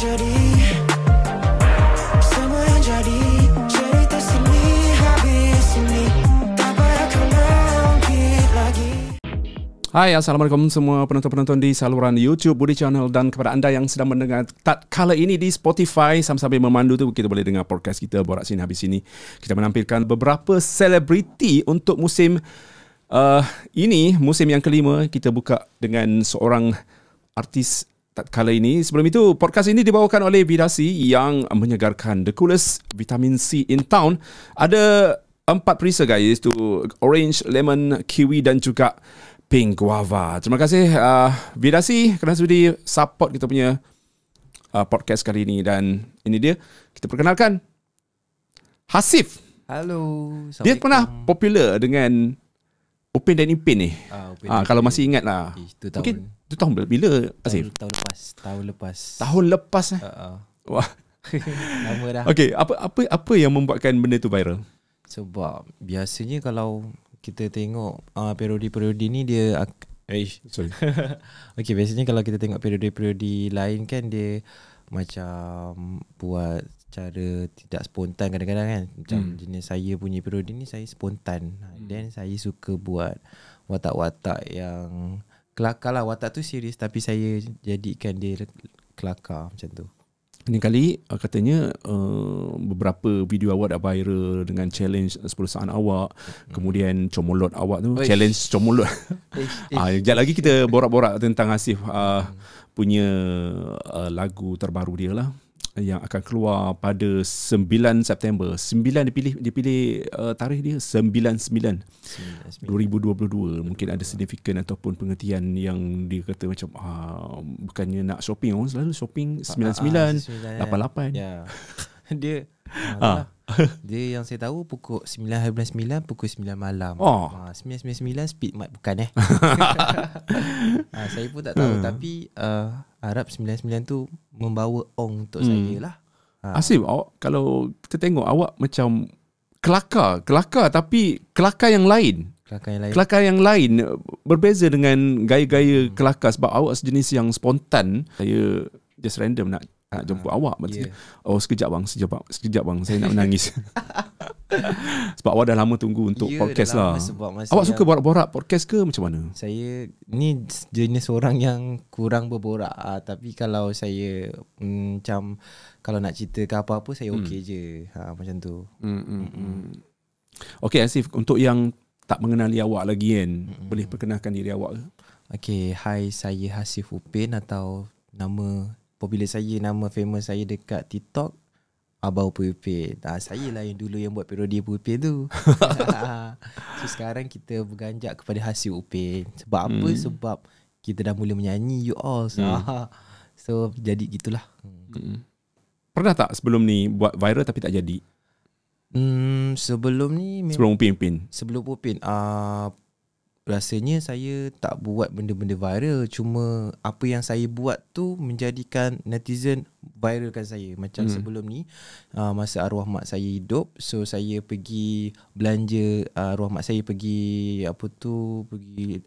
jadi. Semua yang jadi Cerita sini habis ini Tak payah kau lagi. Hai, Assalamualaikum semua penonton-penonton di saluran YouTube Budi Channel. Dan kepada anda yang sedang mendengar tak kala ini di Spotify sambil-sambil memandu tu kita boleh dengar podcast kita Borak Sini Habis Sini. Kita menampilkan beberapa selebriti untuk musim uh, ini, musim yang kelima. Kita buka dengan seorang artis kala ini. Sebelum itu, podcast ini dibawakan oleh Vidasi yang menyegarkan the coolest vitamin C in town. Ada empat perisa guys, tu orange, lemon, kiwi dan juga pink guava. Terima kasih uh, Vidasi kerana sudi support kita punya uh, podcast kali ini dan ini dia kita perkenalkan Hasif. Halo. Dia pernah popular dengan Upin dan Ipin ni. Ah, Upin Ah, dan kalau masih ingat lah. Eh, Itu tahun Mungkin tu tahun bila, Hasif? tahun, tahun lepas, tahun lepas. Tahun lepas eh. Uh, uh. Wah. Lama dah. Okey, apa apa apa yang membuatkan benda tu viral? Sebab biasanya kalau kita tengok uh, periodi-periodi ni dia eh Sorry. Okey, biasanya kalau kita tengok periodi-periodi lain kan dia macam buat cara tidak spontan kadang-kadang kan. Macam Hmm. hmm. jenis saya punya periodi ni saya spontan. Hmm. Then saya suka buat watak-watak yang kelakar lah. Watak tu serius tapi saya jadikan dia kelakar macam tu. Ini kali uh, katanya uh, beberapa video awak dah viral dengan challenge 10 saat awak, kemudian comolot awak tu, Uish. challenge comolot. Ah, uh, lagi kita borak-borak tentang Asif uh, punya uh, lagu terbaru dia lah yang akan keluar pada 9 September. 9 dipilih dipilih uh, tarikh dia 99 2022 mungkin ada signifikan ataupun pengertian yang dia kata macam ah, bukannya nak shopping orang selalu shopping 99 88 Ya. dia Ah. ah. dia yang saya tahu pukul 9.9 pukul 9 malam. Oh. Ah 999 speed mat bukan eh. ah, saya pun tak tahu Hmm. tapi uh, harap 99 tu membawa ong untuk Hmm. saya lah. Ah. Asif awak kalau kita tengok awak macam kelakar kelakar tapi kelakar yang lain Kelakar yang lain. kelakar yang lain berbeza dengan gaya-gaya kelakar sebab awak sejenis yang spontan saya just random nak nak jemput awak maksudnya yeah. oh sekejap bang sekejap bang sekejap bang saya nak menangis sebab awak dah lama tunggu untuk Ya, podcast lah awak suka borak-borak podcast ke macam mana Saya ni jenis orang yang kurang berborak ah, Tapi kalau saya mm, macam Kalau nak cerita ke apa-apa saya Hmm. okey je ha, Macam tu Hmm, hmm. Okey Asif untuk yang tak mengenali awak lagi kan Hmm. boleh perkenalkan diri awak ke Okay, hai saya Hasif Upin atau nama popular saya, nama famous saya dekat TikTok Abang Upin Upin. Ah, saya lah yang dulu yang buat parodi Upin tu. so sekarang kita berganjak kepada Hasif Upin. Sebab apa? Hmm. Sebab kita dah mula menyanyi you all. So, so jadi gitulah. Hmm. Pernah tak sebelum ni buat viral tapi tak jadi? Hmm, sebelum ni memang Sebelum Upin Upin. sebelum Upin uh, rasanya saya tak buat benda-benda viral cuma apa yang saya buat tu menjadikan netizen viralkan saya macam Hmm. sebelum ni uh, masa arwah mak saya hidup so saya pergi belanja uh, arwah mak saya pergi apa tu pergi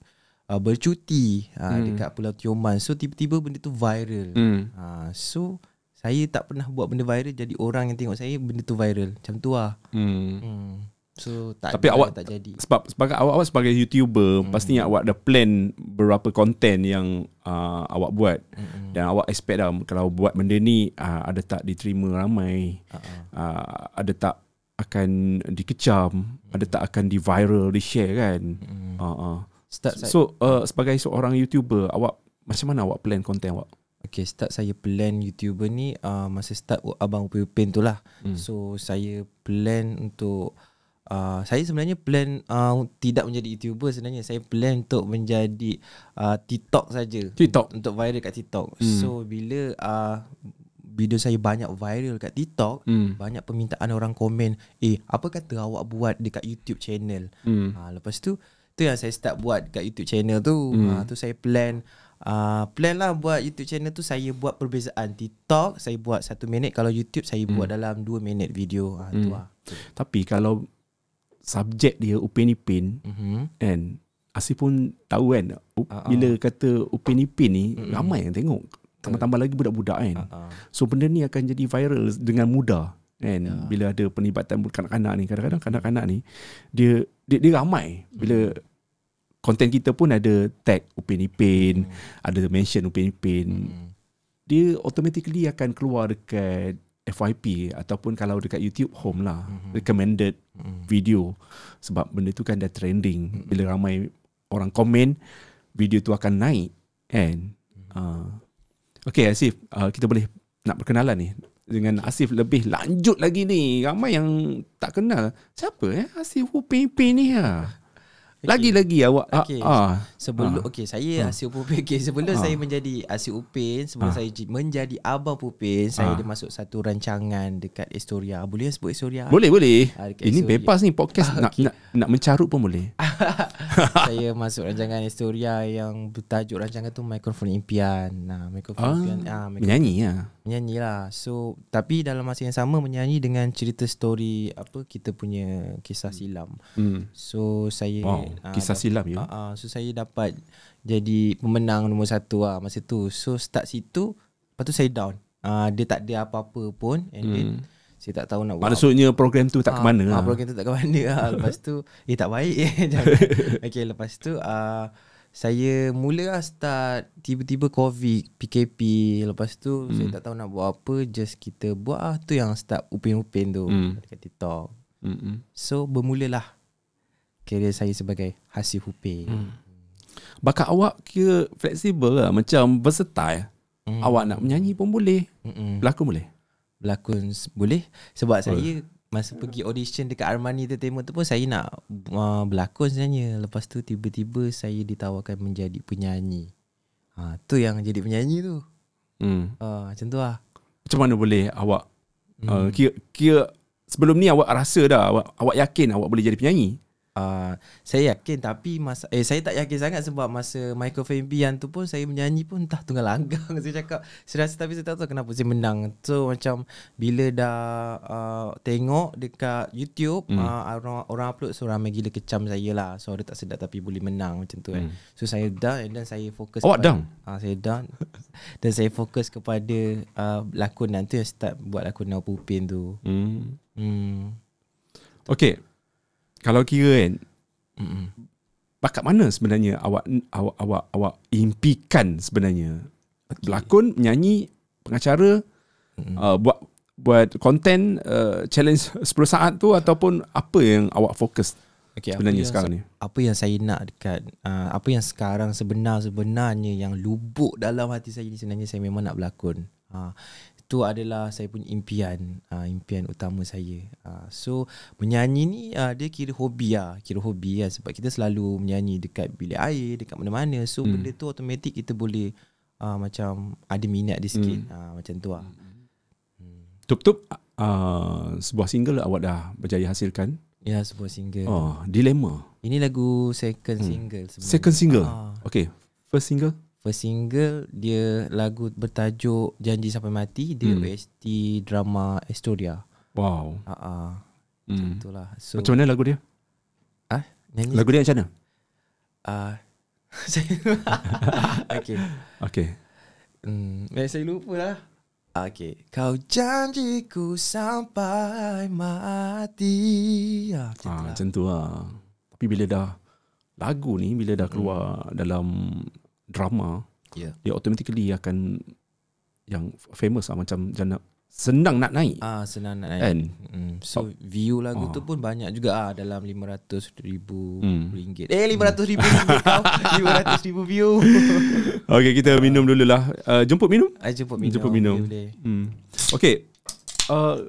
uh, bercuti uh, hmm. dekat Pulau Tioman so tiba-tiba benda tu viral Hmm. uh, so saya tak pernah buat benda viral jadi orang yang tengok saya benda tu viral macam tu lah Hmm. Hmm. So tak Tapi ada awak- tak jadi. Sebab sebagai awak, awak sebagai YouTuber Hmm. pastinya awak ada plan beberapa konten yang uh, awak buat Hmm. dan awak expect dah kalau buat benda ni uh, ada tak diterima ramai Uh-uh. uh, ada tak akan dikecam ada tak akan di viral di share kan Hmm. uh, uh. Start so uh, sebagai seorang YouTuber awak macam mana awak plan konten awak okay, start saya plan YouTuber ni uh, masa start abang Upin Upin tu lah. Hmm. So saya plan untuk uh, saya sebenarnya plan uh, tidak menjadi YouTuber sebenarnya. Saya plan untuk menjadi uh, TikTok saja. TikTok Untuk viral kat TikTok. Hmm. So bila uh, video saya banyak viral kat TikTok, hmm. banyak permintaan orang komen, "Eh, apa kata awak buat dekat YouTube channel?" Hmm. Ha, lepas tu tu yang saya start buat kat YouTube channel tu. Hmm. Hmm. Ha, tu saya plan uh, plan lah buat YouTube channel tu saya buat perbezaan. TikTok saya buat satu minit kalau YouTube saya buat dalam dua minit video. Ha, tu Hmm. lah. Tapi kalau subjek dia Upin Ipin Mhm. kan Asif pun tahu kan up, ah. bila kata Upin Ipin ni Mm-mm. ramai yang tengok Tambah-tambah lagi budak-budak kan. Ah. So benda ni akan jadi viral dengan mudah kan ya. bila ada penlibatan kanak-kanak ni kadang-kadang kanak-kanak ni dia dia, dia ramai bila konten kita pun ada tag Upin Ipin ada mention Upin Ipin Hmm. dia automatically akan keluar dekat FYP ataupun kalau dekat YouTube home lah. Recommended video. Sebab benda tu kan dah trending. Bila ramai orang komen video tu akan naik. Kan uh. Okay Asif uh, kita boleh nak berkenalan ni. Dengan Asif lebih lanjut lagi ni. Ramai yang tak kenal. Siapa eh? Asif Ipin ni ha lagi-lagi awak Okay. ah, ah. Sebelum okey saya Asyik Upin okey sebelum saya menjadi Asyik Upin sebelum saya j- menjadi Abang Pupin saya Ah. ada masuk satu rancangan dekat Astoria. Boleh sebut Astoria? boleh boleh Ah, ini Esok- bebas ni podcast nak, nak nak mencarut pun boleh saya masuk rancangan Astoria yang bertajuk rancangan tu Microphone Impian. Nah, Microphone ah, Impian ah menyanyi lah menyanyi lah. So tapi dalam masa yang sama menyanyi dengan cerita story apa kita punya kisah silam. hmm. So saya Wow, ah, kisah dap- silam ya. ah, ah, so saya dapat jadi pemenang nombor satu lah masa tu. So start situ lepas tu saya down. Ah dia tak ada apa-apa pun and then saya tak tahu nak buat apa. Maksudnya program tu tak ke mana ah, lah. program tu tak ke mana lah. Lepas tu eh tak baik jangan. Okay lepas tu ah saya mula lah start tiba-tiba COVID, PKP. Lepas tu hmm. saya tak tahu nak buat apa. Just kita buat lah. Tu yang start upin-upin tu Hmm. dekat TikTok. Mm-mm. So bermulalah Kerjaya saya sebagai Hasif Upin hmm. Bakat awak kira fleksibel lah Macam versatile Hmm. Awak nak menyanyi pun boleh Mm-mm. Berlakon boleh Berlakon boleh Sebab saya Masa pergi audition dekat Armani Entertainment tu pun Saya nak uh, berlakon sebenarnya. Lepas tu tiba-tiba Saya ditawarkan menjadi penyanyi. Ha, Tu yang jadi penyanyi tu. Hmm. uh, Macam tu lah. Macam mana boleh awak uh, kira, kira Sebelum ni awak rasa dah Awak, awak yakin awak boleh jadi penyanyi Uh, saya yakin tapi masa eh saya tak yakin sangat sebab masa Michael Fabian tu pun saya menyanyi pun entah tunggal langgang saya cakap saya rasa tapi saya tak tahu kenapa saya menang so macam bila dah uh, tengok dekat YouTube hmm. uh, orang orang upload so ramai gila kecam saya lah suara tak sedap tapi boleh menang macam tu kan so saya down and then saya fokus Awak down? uh, saya down dan saya fokus kepada uh, lakonan tu yang start buat lakonan Pupin tu hmm. hmm. Okay Kalau kira kan Mm-mm. Bakat mana sebenarnya awak awak awak awak impikan sebenarnya okay. Berlakon, menyanyi, pengacara mm. uh, Buat buat konten uh, challenge 10 saat tu Ataupun apa yang awak fokus Okay, sebenarnya apa yang sekarang se- ni? Apa yang saya nak dekat uh, Apa yang sekarang sebenar-sebenarnya Yang lubuk dalam hati saya ni Sebenarnya saya memang nak berlakon uh, Itu adalah saya punya impian uh, Impian utama saya. Uh, So menyanyi ni uh, Dia kira hobi lah. Kira hobi lah Sebab kita selalu menyanyi Dekat bilik air Dekat mana-mana. So hmm. benda tu automatik kita boleh uh, Macam ada minat dia sikit. Hmm. uh, Macam tu lah. Tup-tup uh, Sebuah single awak dah berjaya hasilkan? Ya sebuah single. Oh, Dilema Ini lagu second single sebenarnya. Second single? Ah. Okay First single First single dia lagu bertajuk Janji Sampai Mati dia Hmm. OST drama Astoria. Wow Ha ah. hmm. Itulah. So Macam mana lagu dia? ah nyanyi Lagu dia macam mana? ah saya Okay. Okay Hmm, eh, saya lupa lah. Ah, Okay. Kau janjiku sampai mati. Ah, macam tu lah. Macam tu lah Tapi bila dah Lagu ni Bila dah keluar Dalam Drama Ya. Dia automatically akan Yang famous lah Macam jana, Senang nak naik Ah senang nak naik. Kan Hmm. So view lagu Ah. tu pun banyak juga ah dalam 500 ribu Hmm. ringgit. Eh 500 ribu ringgit kau. 500 ribu view. Okay kita minum dulu lah uh, Jemput minum Ah jemput minum. Jemput minum Boleh, boleh. hmm. Okay uh,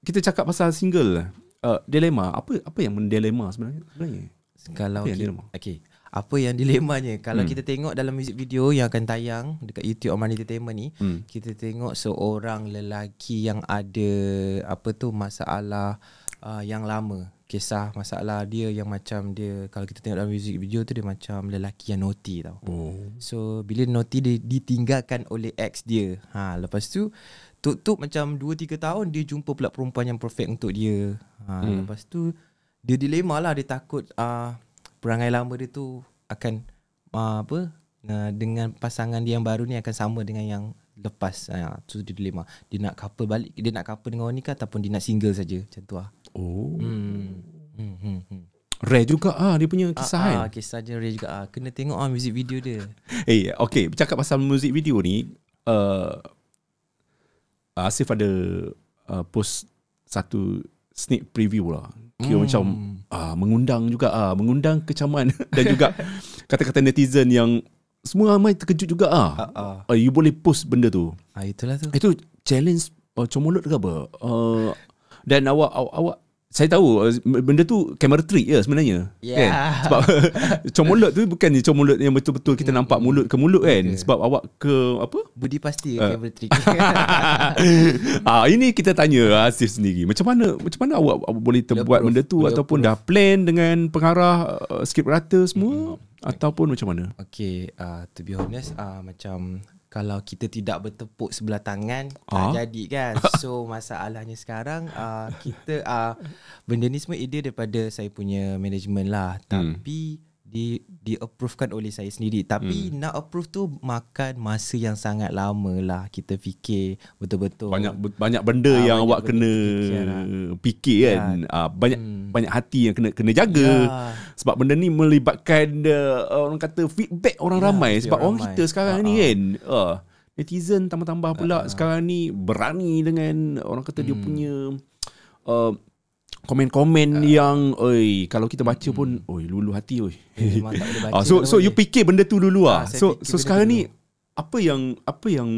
Kita cakap pasal single uh, Dilema Apa apa yang mendilema sebenarnya Sebenarnya Kalau Apa yang kita, dilema? okay. Apa yang dilemanya? Kalau Hmm. kita tengok dalam music video Yang akan tayang Dekat YouTube Omani Entertainment ni Hmm. Kita tengok seorang lelaki Yang ada Apa tu Masalah uh, Yang lama. Kisah masalah dia Yang macam dia Kalau kita tengok dalam music video tu Dia macam lelaki yang naughty tau. Oh. So bila naughty dia ditinggalkan oleh ex dia. Ha, Lepas tu Tuk-tuk macam 2-3 tahun Dia jumpa pula perempuan yang perfect untuk dia. Ha, hmm. Lepas tu Dia dilema lah. Dia takut uh, Perangai lama dia tu Akan uh, Apa uh, dengan pasangan dia yang baru ni akan sama dengan yang lepas. Uh, tu dia dilema. Dia nak couple balik, dia nak couple dengan orang ni ke ataupun dia nak single saja macam tu ah. Oh. Hmm. Hmm, hmm, hmm. Rare juga ah dia punya kisah kan. Ah, ah, kisah dia rare juga ah. Kena tengok ah music video dia. Eh, okay. Bercakap pasal muzik video ni, uh, Asif ada uh, post satu sneak preview lah. Kira hmm. macam uh, mengundang juga ah, mengundang kecaman dan juga kata-kata netizen yang semua ramai terkejut juga ah. Ah, ah. Uh, you boleh post benda tu. Ah itulah tu. Itu challenge uh, comulut ke apa? Uh, dan awak awak, awak saya tahu uh, benda tu camera trick ya sebenarnya. Yeah. Kan? Sebab comulut tu bukan ni comulut yang betul-betul kita nampak mulut ke mulut kan. Okay. Sebab awak ke apa? Budi pasti Ah. uh. camera trick. ah ini kita tanya Asif sendiri. Macam mana macam mana awak, awak boleh terbuat benda tu ataupun dah plan dengan pengarah uh, skrip rata semua ataupun macam mana? okay, uh, to be honest uh, macam kalau kita tidak bertepuk sebelah tangan Ah. tak jadi kan. So masalahnya sekarang uh, kita uh, benda ni semua idea daripada saya punya management lah. Hmm. Tapi di di approvekan oleh saya sendiri. Tapi hmm. nak approve tu makan masa yang sangat lama lah kita fikir betul-betul. Banyak banyak benda Ah, yang banyak awak benda kena fikir lah. fikir kan. Ah banyak Hmm. banyak hati yang kena kena jaga. Ya. Sebab benda ni melibatkan uh, orang kata feedback orang Ya, ramai sebab orang ramai. kita sekarang Ah, ni ah. kan uh, netizen tambah-tambah pula sekarang ni berani dengan orang kata dia Hmm. punya uh, komen-komen yang oi kalau kita baca pun oi lulu hati oi. Eh, tak baca Ah, so tak so you fikir benda tu dulu ah. Ah, so so sekarang ni apa yang apa yang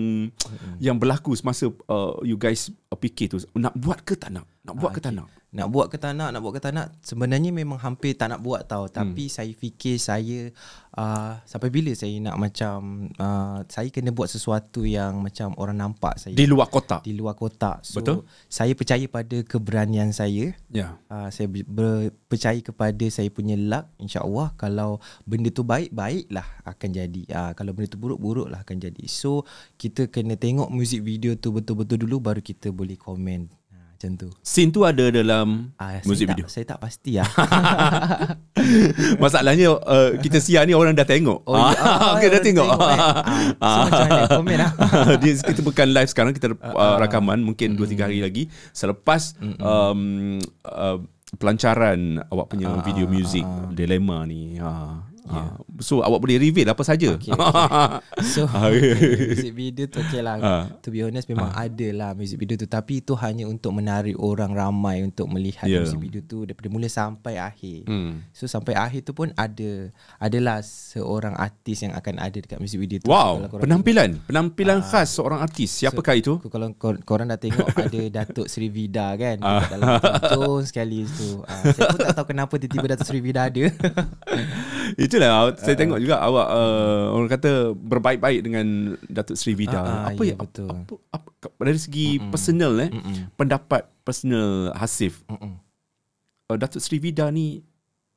yang berlaku semasa uh, you guys uh, fikir tu nak buat ke tak nak? Nak buat Ah, ke tak okay. nak? Nak buat ke tak nak, nak buat ke tak nak Sebenarnya memang hampir tak nak buat tau Tapi Hmm. saya fikir saya uh, Sampai bila saya nak macam uh, Saya kena buat sesuatu yang macam orang nampak saya Di luar kotak. di luar kotak So Betul. saya percaya pada keberanian saya Ya. uh, Saya ber, percaya kepada saya punya luck InsyaAllah Kalau benda tu baik, baiklah akan jadi uh, Kalau benda tu buruk, buruklah akan jadi So kita kena tengok music video tu betul-betul dulu Baru kita boleh komen Macam tu Scene tu ada dalam muzik saya video. Tak, saya tak pasti lah. Masalahnya uh, kita siar ni orang dah tengok. Oh, ya. Ah, okay, dah orang tengok. tengok, eh. Ah, so macam mana? Komen lah. Dia, kita bukan live sekarang kita Ah, uh, rakaman mungkin 2 3 hari lagi selepas um, uh, pelancaran awak punya Ah, video music dilema ni. Ha. Ha. So awak boleh reveal apa saja. Okay, okay. So Ah, music video tu okay lah Ah. To be honest memang ada lah music video tu Tapi itu hanya untuk menarik orang ramai Untuk melihat Yeah. music video tu Daripada mula sampai akhir Hmm. So sampai akhir tu pun ada Adalah seorang artis yang akan ada dekat music video tu Wow, Kalau korang penampilan, penampilan khas seorang artis. Siapakah itu? tengok, Kalau kor- korang dah tengok Ada Datuk Sri Vida kan Ah. Dalam tonton sekali tu Ah, Saya pun tak tahu kenapa Tiba-tiba Datuk Sri Vida ada Itulah saya tengok juga awak uh, orang kata berbaik-baik dengan Datuk Sri Vida. Ah, ah, apa ya, ya betul. apa, apa, apa dari segi personal eh Mm-mm. pendapat personal Hasif. Mm-mm. Uh, Datuk Sri Vida ni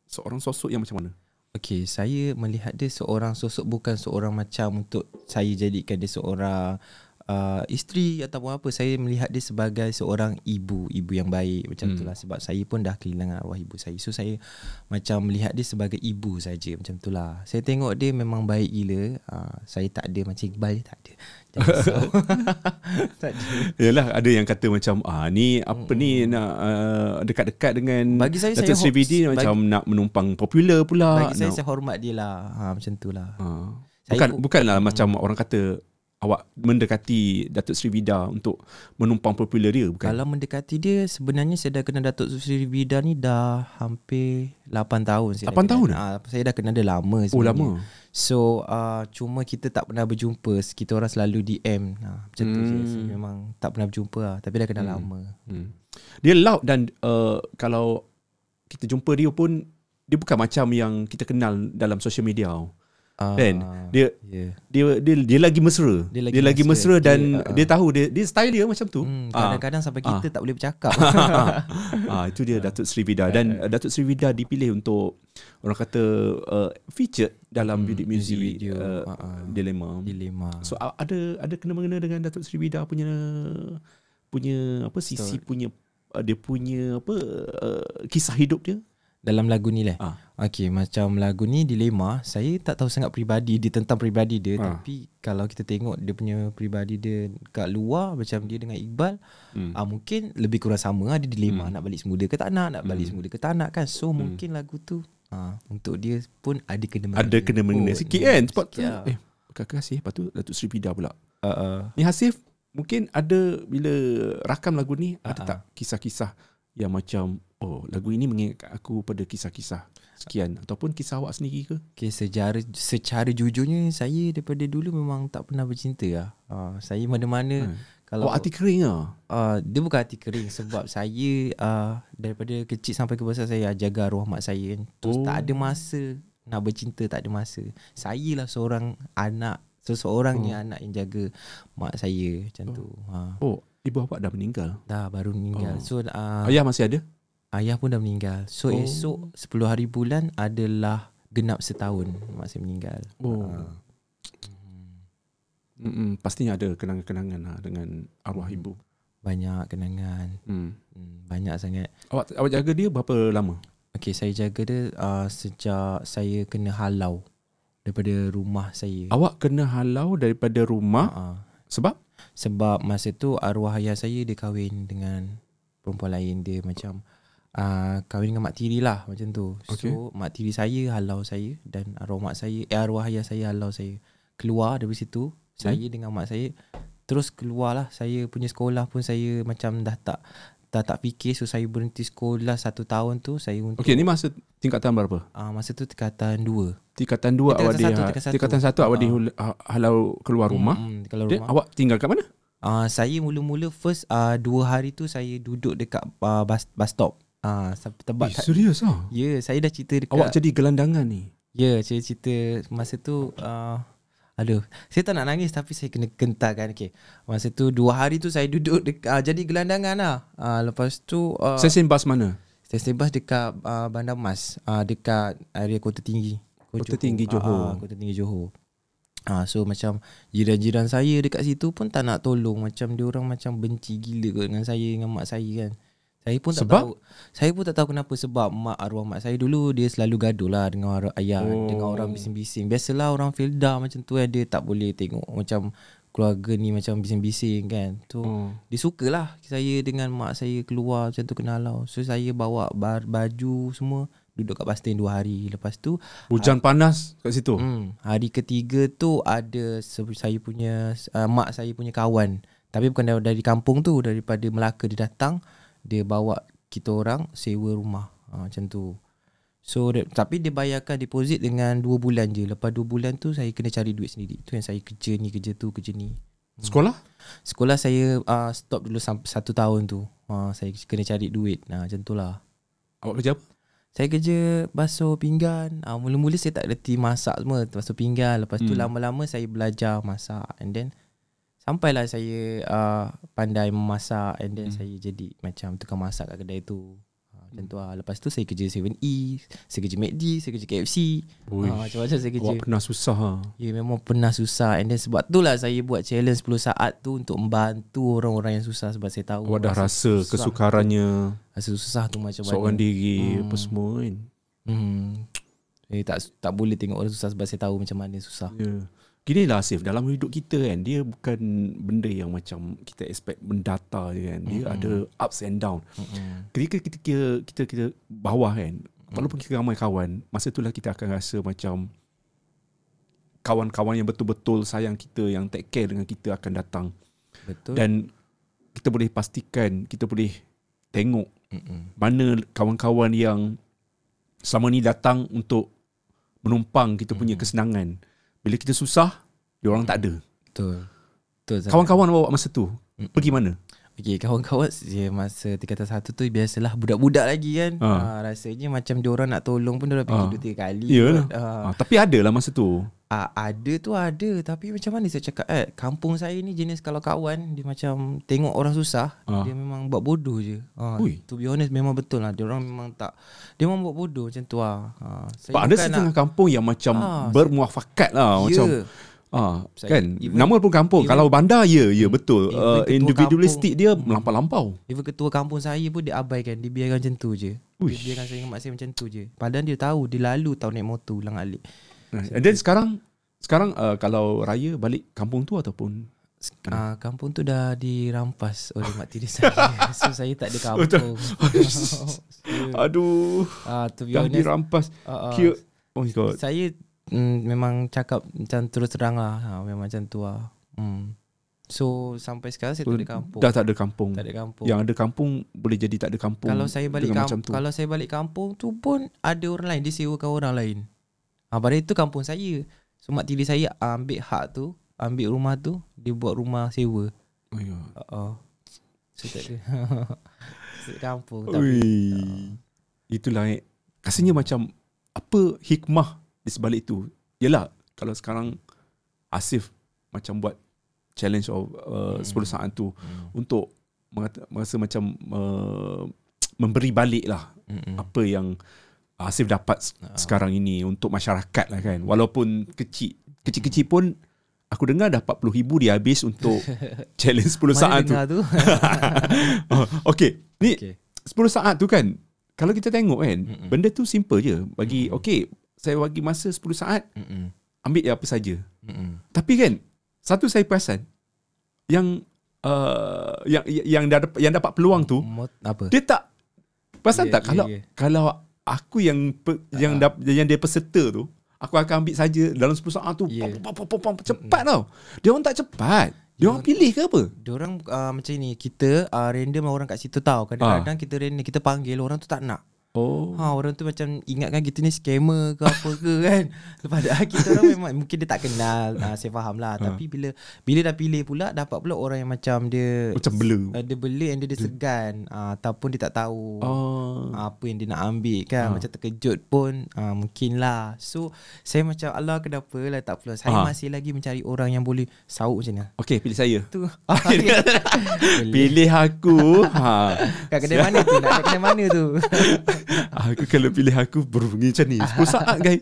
seorang sosok yang macam mana? Okay, saya melihat dia seorang sosok bukan seorang macam untuk saya jadikan dia seorang uh, isteri ataupun apa. Saya melihat dia sebagai seorang ibu, ibu yang baik macam Hmm. hmm. itulah sebab saya pun dah kehilangan arwah ibu saya. So saya macam melihat dia sebagai ibu saja macam itulah. Saya tengok dia memang baik gila. Uh, saya tak ada macam Iqbal tak ada. Tak. Yalah ada yang kata macam ah ni apa ni nak uh, dekat-dekat dengan Bagi saya, Datuk saya Sri Vida ni bagi- macam nak menumpang popular pula. Bagi saya nak, saya hormat dia lah. Ha, macam itulah. Ah. Saya Bukan pun- bukanlah macam orang kata awak mendekati Datuk Sri Vida untuk menumpang popular dia bukan? Kalau mendekati dia sebenarnya saya dah kenal Datuk Sri Vida ni dah hampir 8 tahun saya 8 dah tahun kenal. Ah, saya dah kenal dia lama sebenarnya. Oh lama. So uh, cuma kita tak pernah berjumpa. Kita orang selalu DM. Ha, macam tu je. Hmm. So, memang tak pernah berjumpa lah. Tapi dah kenal lama. Hmm. Dia loud dan uh, kalau kita jumpa dia pun dia bukan macam yang kita kenal dalam social media. tau. Uh, Kan? Dia yeah. dia dia dia lagi mesra. Dia lagi dia lagi mesra, mesra. dan Dia, dia, uh, tahu dia dia style dia macam tu. Hmm, Ah. kadang-kadang sampai kita tak boleh bercakap. ah itu dia Datuk Sri Vida dan uh, Datuk Sri Vida dipilih untuk orang kata uh, featured dalam Hmm, video music video. uh, Ah, ah. dilema. Dilema. So a- ada ada kena mengena dengan Datuk Sri Vida punya punya apa sisi punya uh, dia punya apa uh, kisah hidup dia. Dalam lagu ni lah Ah. Okay macam lagu ni dilema. Saya tak tahu sangat peribadi dia tentang peribadi dia. Ah. Tapi kalau kita tengok dia punya peribadi dia kat luar Macam dia dengan Iqbal Hmm. ah, Mungkin lebih kurang sama lah. Dia dilema nak balik semula ke tak nak Nak balik semula ke tak nak kan. So mungkin lagu tu ah, Untuk dia pun ada kena Ada kena mengena Oh, sikit kan? Sebab tu sikit lah. Eh kakak Hasif? Lepas tu Datuk Sri Pida pula. Uh, uh, Ni Hasif Mungkin ada Bila rakam lagu ni Ada Ah, tak kisah-kisah Yang macam Oh lagu ini mengingatkan aku Pada kisah-kisah Sekian Ataupun kisah awak sendiri ke Okay, secara secara jujurnya saya daripada dulu memang tak pernah bercinta lah. Uh, saya mana-mana Hmm. kalau Awak hati kering lah uh, dia bukan hati kering sebab saya uh, daripada kecil sampai ke besar saya jaga arwah mak saya kan. Terus Oh. tak ada masa nak bercinta tak ada masa. Saya lah seorang anak seseorangnya anak yang jaga mak saya macam tu. Ha. Oh Ibu awak dah meninggal Dah baru meninggal. Oh. So uh, Ayah masih ada ayah pun dah meninggal. So Oh. esok 10 hari bulan adalah genap setahun mak saya meninggal. Oh Ah. Mm-mm, Pastinya ada kenangan-kenangan lah Dengan arwah ibu Banyak kenangan. hmm. Hmm, banyak sangat. Awak awak jaga dia berapa lama? Okay, saya jaga dia uh, sejak saya kena halau daripada rumah saya. Awak kena halau daripada rumah Uh, Sebab? sebab masa tu arwah ayah saya dia kahwin dengan perempuan lain dia macam uh, kahwin dengan mak tiri lah macam tu. Okay. So mak tiri saya halau saya dan arwah mak saya eh arwah ayah saya halau saya. Keluar dari situ saya dengan mak saya terus keluarlah saya punya sekolah pun saya macam dah tak dah tak fikir so saya berhenti sekolah satu tahun tu saya untuk Okey ni masa tingkatan berapa? uh, masa tu tingkatan dua Tingkatan dua Eh, awak di tingkatan satu, satu awak Ah. di halau keluar rumah. Hmm, Then rumah. awak tinggal kat mana? Uh, saya mula-mula first uh, dua hari tu saya duduk dekat uh, bus, bus stop. Ah uh, sampai tebak Eh, serius ah? Ya, yeah, saya dah cerita dekat Awak jadi gelandangan ni. Ya, yeah, saya cerita masa tu uh, aduh, saya tak nak nangis tapi saya kena gentarkan okey. Masa tu dua hari tu saya duduk dekat uh, jadi gelandangan lah. Uh, lepas tu uh, Stesen bas mana? Stesen bas dekat uh, Bandar Mas, uh, dekat area Kota Tinggi. Kota Tinggi, Johor. Uh, Kota Tinggi Johor. Ah so macam jiran-jiran saya dekat situ pun tak nak tolong macam dia orang macam benci gila kot dengan saya dengan mak saya kan. Saya pun tak Sebab? tahu. Saya pun tak tahu kenapa sebab mak arwah mak saya dulu dia selalu gaduh lah dengan orang ayah Oh. dengan orang bising-bising. Biasalah orang Filda macam tu kan dia tak boleh tengok macam keluarga ni macam bising-bising kan. Tu Oh. dia sukalah saya dengan mak saya keluar macam tu kenal lah. So saya bawa bar, baju semua duduk kat stand dua hari. Lepas tu Hujan panas kat situ. Hmm, hari ketiga tu ada saya punya uh, mak saya punya kawan. Tapi bukan dari, dari kampung tu, daripada Melaka dia datang, dia bawa kita orang sewa rumah. Ha, macam tu. So dia, tapi dia bayarkan deposit dengan 2 bulan je. Lepas 2 bulan tu saya kena cari duit sendiri. Tu yang saya kerja ni, kerja tu, kerja ni. Sekolah? Sekolah saya uh, stop dulu sampai satu tahun tu. Uh, saya kena cari duit. Nah, macam tu lah. Awak kerja apa? Saya kerja basuh pinggan. Ah mula-mula saya tak reti masak semua, basuh pinggan. Lepas tu Hmm. lama-lama saya belajar masak and then sampailah saya uh, pandai memasak and then Hmm. saya jadi macam tukang masak kat kedai tu. Ah, macam tu lah. Lepas tu saya kerja 7E, saya kerja McD, saya kerja KFC. Ui. Ah, macam-macam saya kerja. Awak pernah susah ha. Ya memang pernah susah and then sebab tu lah saya buat challenge 10 saat tu untuk membantu orang-orang yang susah sebab saya tahu Awak dah rasa susah kesukarannya Rasa susah tu macam seorang mana. diri Hmm. apa semua kan. Hmm. Saya tak tak boleh tengok orang susah sebab saya tahu macam mana susah. Ya. Gini lah Asif Dalam hidup kita kan Dia bukan benda yang macam Kita expect mendata je kan Dia Mm-mm. ada ups and down Hmm. Ketika kita kita, kita, kita bawah kan Walaupun kita ramai kawan Masa itulah kita akan rasa macam Kawan-kawan yang betul-betul sayang kita Yang take care dengan kita akan datang Betul. Dan kita boleh pastikan Kita boleh tengok Mm-mm. Mana kawan-kawan yang Selama ni datang untuk Menumpang kita punya kesenangan Bila kita susah Dia orang tak ada Betul. Betul. Kawan-kawan awak masa tu Mm-mm. Pergi mana? Okey, kawan-kawan saya masa tingkatan satu tu biasalah budak-budak lagi kan. Ha. Ha. rasanya macam dia orang nak tolong pun dia orang pergi Ha. dua tiga kali. Iyalah. kot. Ha. Ha, tapi ada lah masa tu Ah, ada tu ada tapi macam mana saya cakap eh kampung saya ni jenis kalau kawan dia macam tengok orang susah Ah. dia memang buat bodoh je. Ha, Ui. to be honest memang betul lah dia orang memang tak dia memang buat bodoh macam tu lah. Ha, saya Sebab ada setengah kampung yang macam Ah, bermuafakat lah Ya. Macam ah, Saya- kan even- nama pun kampung even- kalau bandar ya ya betul even uh, individualistik dia melampau-lampau Even ketua kampung saya pun dia abaikan Dia biarkan macam tu je Uish. dia akan sering mak saya macam tu je. Padahal dia tahu dia lalu tahu naik motor ulang alik. And then sekarang sekarang uh, kalau raya balik kampung tu ataupun Ah, kampung tu dah dirampas oleh mak tiri saya. so saya tak ada kampung. so, aduh ah, be dah honest, dirampas. ah, Kira oh my god. saya mm, memang cakap macam terus terang lah. Ha, memang macam tu lah. Hmm. So sampai sekarang saya tak ada kampung. Dah tak ada kampung. tak ada kampung. Yang ada kampung boleh jadi tak ada kampung. Kalau saya balik kampung, kalau saya balik kampung tu pun ada orang lain dia sewakan orang lain. Ah pada itu kampung saya. So mak tiri saya ambil hak tu, ambil rumah tu, dia buat rumah sewa. Oh my god. Uh-uh. So tak ada. Set kampung tapi Ui. Itulah eh. Rasanya macam apa hikmah di sebalik tu? Yelah kalau sekarang Asif macam buat challenge of uh, 10 saat tu Hmm. untuk mengata, merasa macam uh, memberi balik lah Mm-mm. apa yang Asif dapat Ah. sekarang ini untuk masyarakat lah kan. Walaupun kecil kecil-kecil pun aku dengar dah 40 ribu dia habis untuk challenge 10 Mana saat tu. tu? oh, okay. Ni okay. 10 saat tu kan kalau kita tengok kan Mm-mm. benda tu simple je bagi Mm-mm. okay saya bagi masa 10 saat Mm-mm. ambil apa saja Mm-mm. tapi kan satu saya perasan yang uh, yang yang dah dapat, yang dapat peluang tu apa? dia tak perasan Yeah, tak yeah, kalau yeah. kalau aku yang pe, yang Ah. dap, yang dia peserta tu aku akan ambil saja dalam 10 saat tu Yeah. pom, pom, pom, pom, cepat tau dia orang tak cepat dia orang pilih ke apa Diorang uh, macam ni Kita uh, random orang kat situ tahu Kadang-kadang kita random Kita panggil orang tu tak nak oh Ha orang tu macam ingatkan kita ni scammer ke apa ke kan. Padahal kita orang memang mungkin dia tak kenal. Ha, saya faham lah. Ha. Tapi bila bila dah pilih pula dapat pula orang yang macam dia macam blur uh, dia beli and dia, dia segan uh, ataupun dia tak tahu oh apa yang dia nak ambil kan. Ha. Macam terkejut pun uh, mungkin lah. So saya macam Allah kenapa lah tak perlu. Saya Ha. masih lagi mencari orang yang boleh sauk macam ni. okay pilih saya Tu. Ah, boleh. Pilih aku ha. Kat kedai mana tu? Nak kedai mana tu? Aku kalau pilih aku Berbunyi macam ni 10 saat guys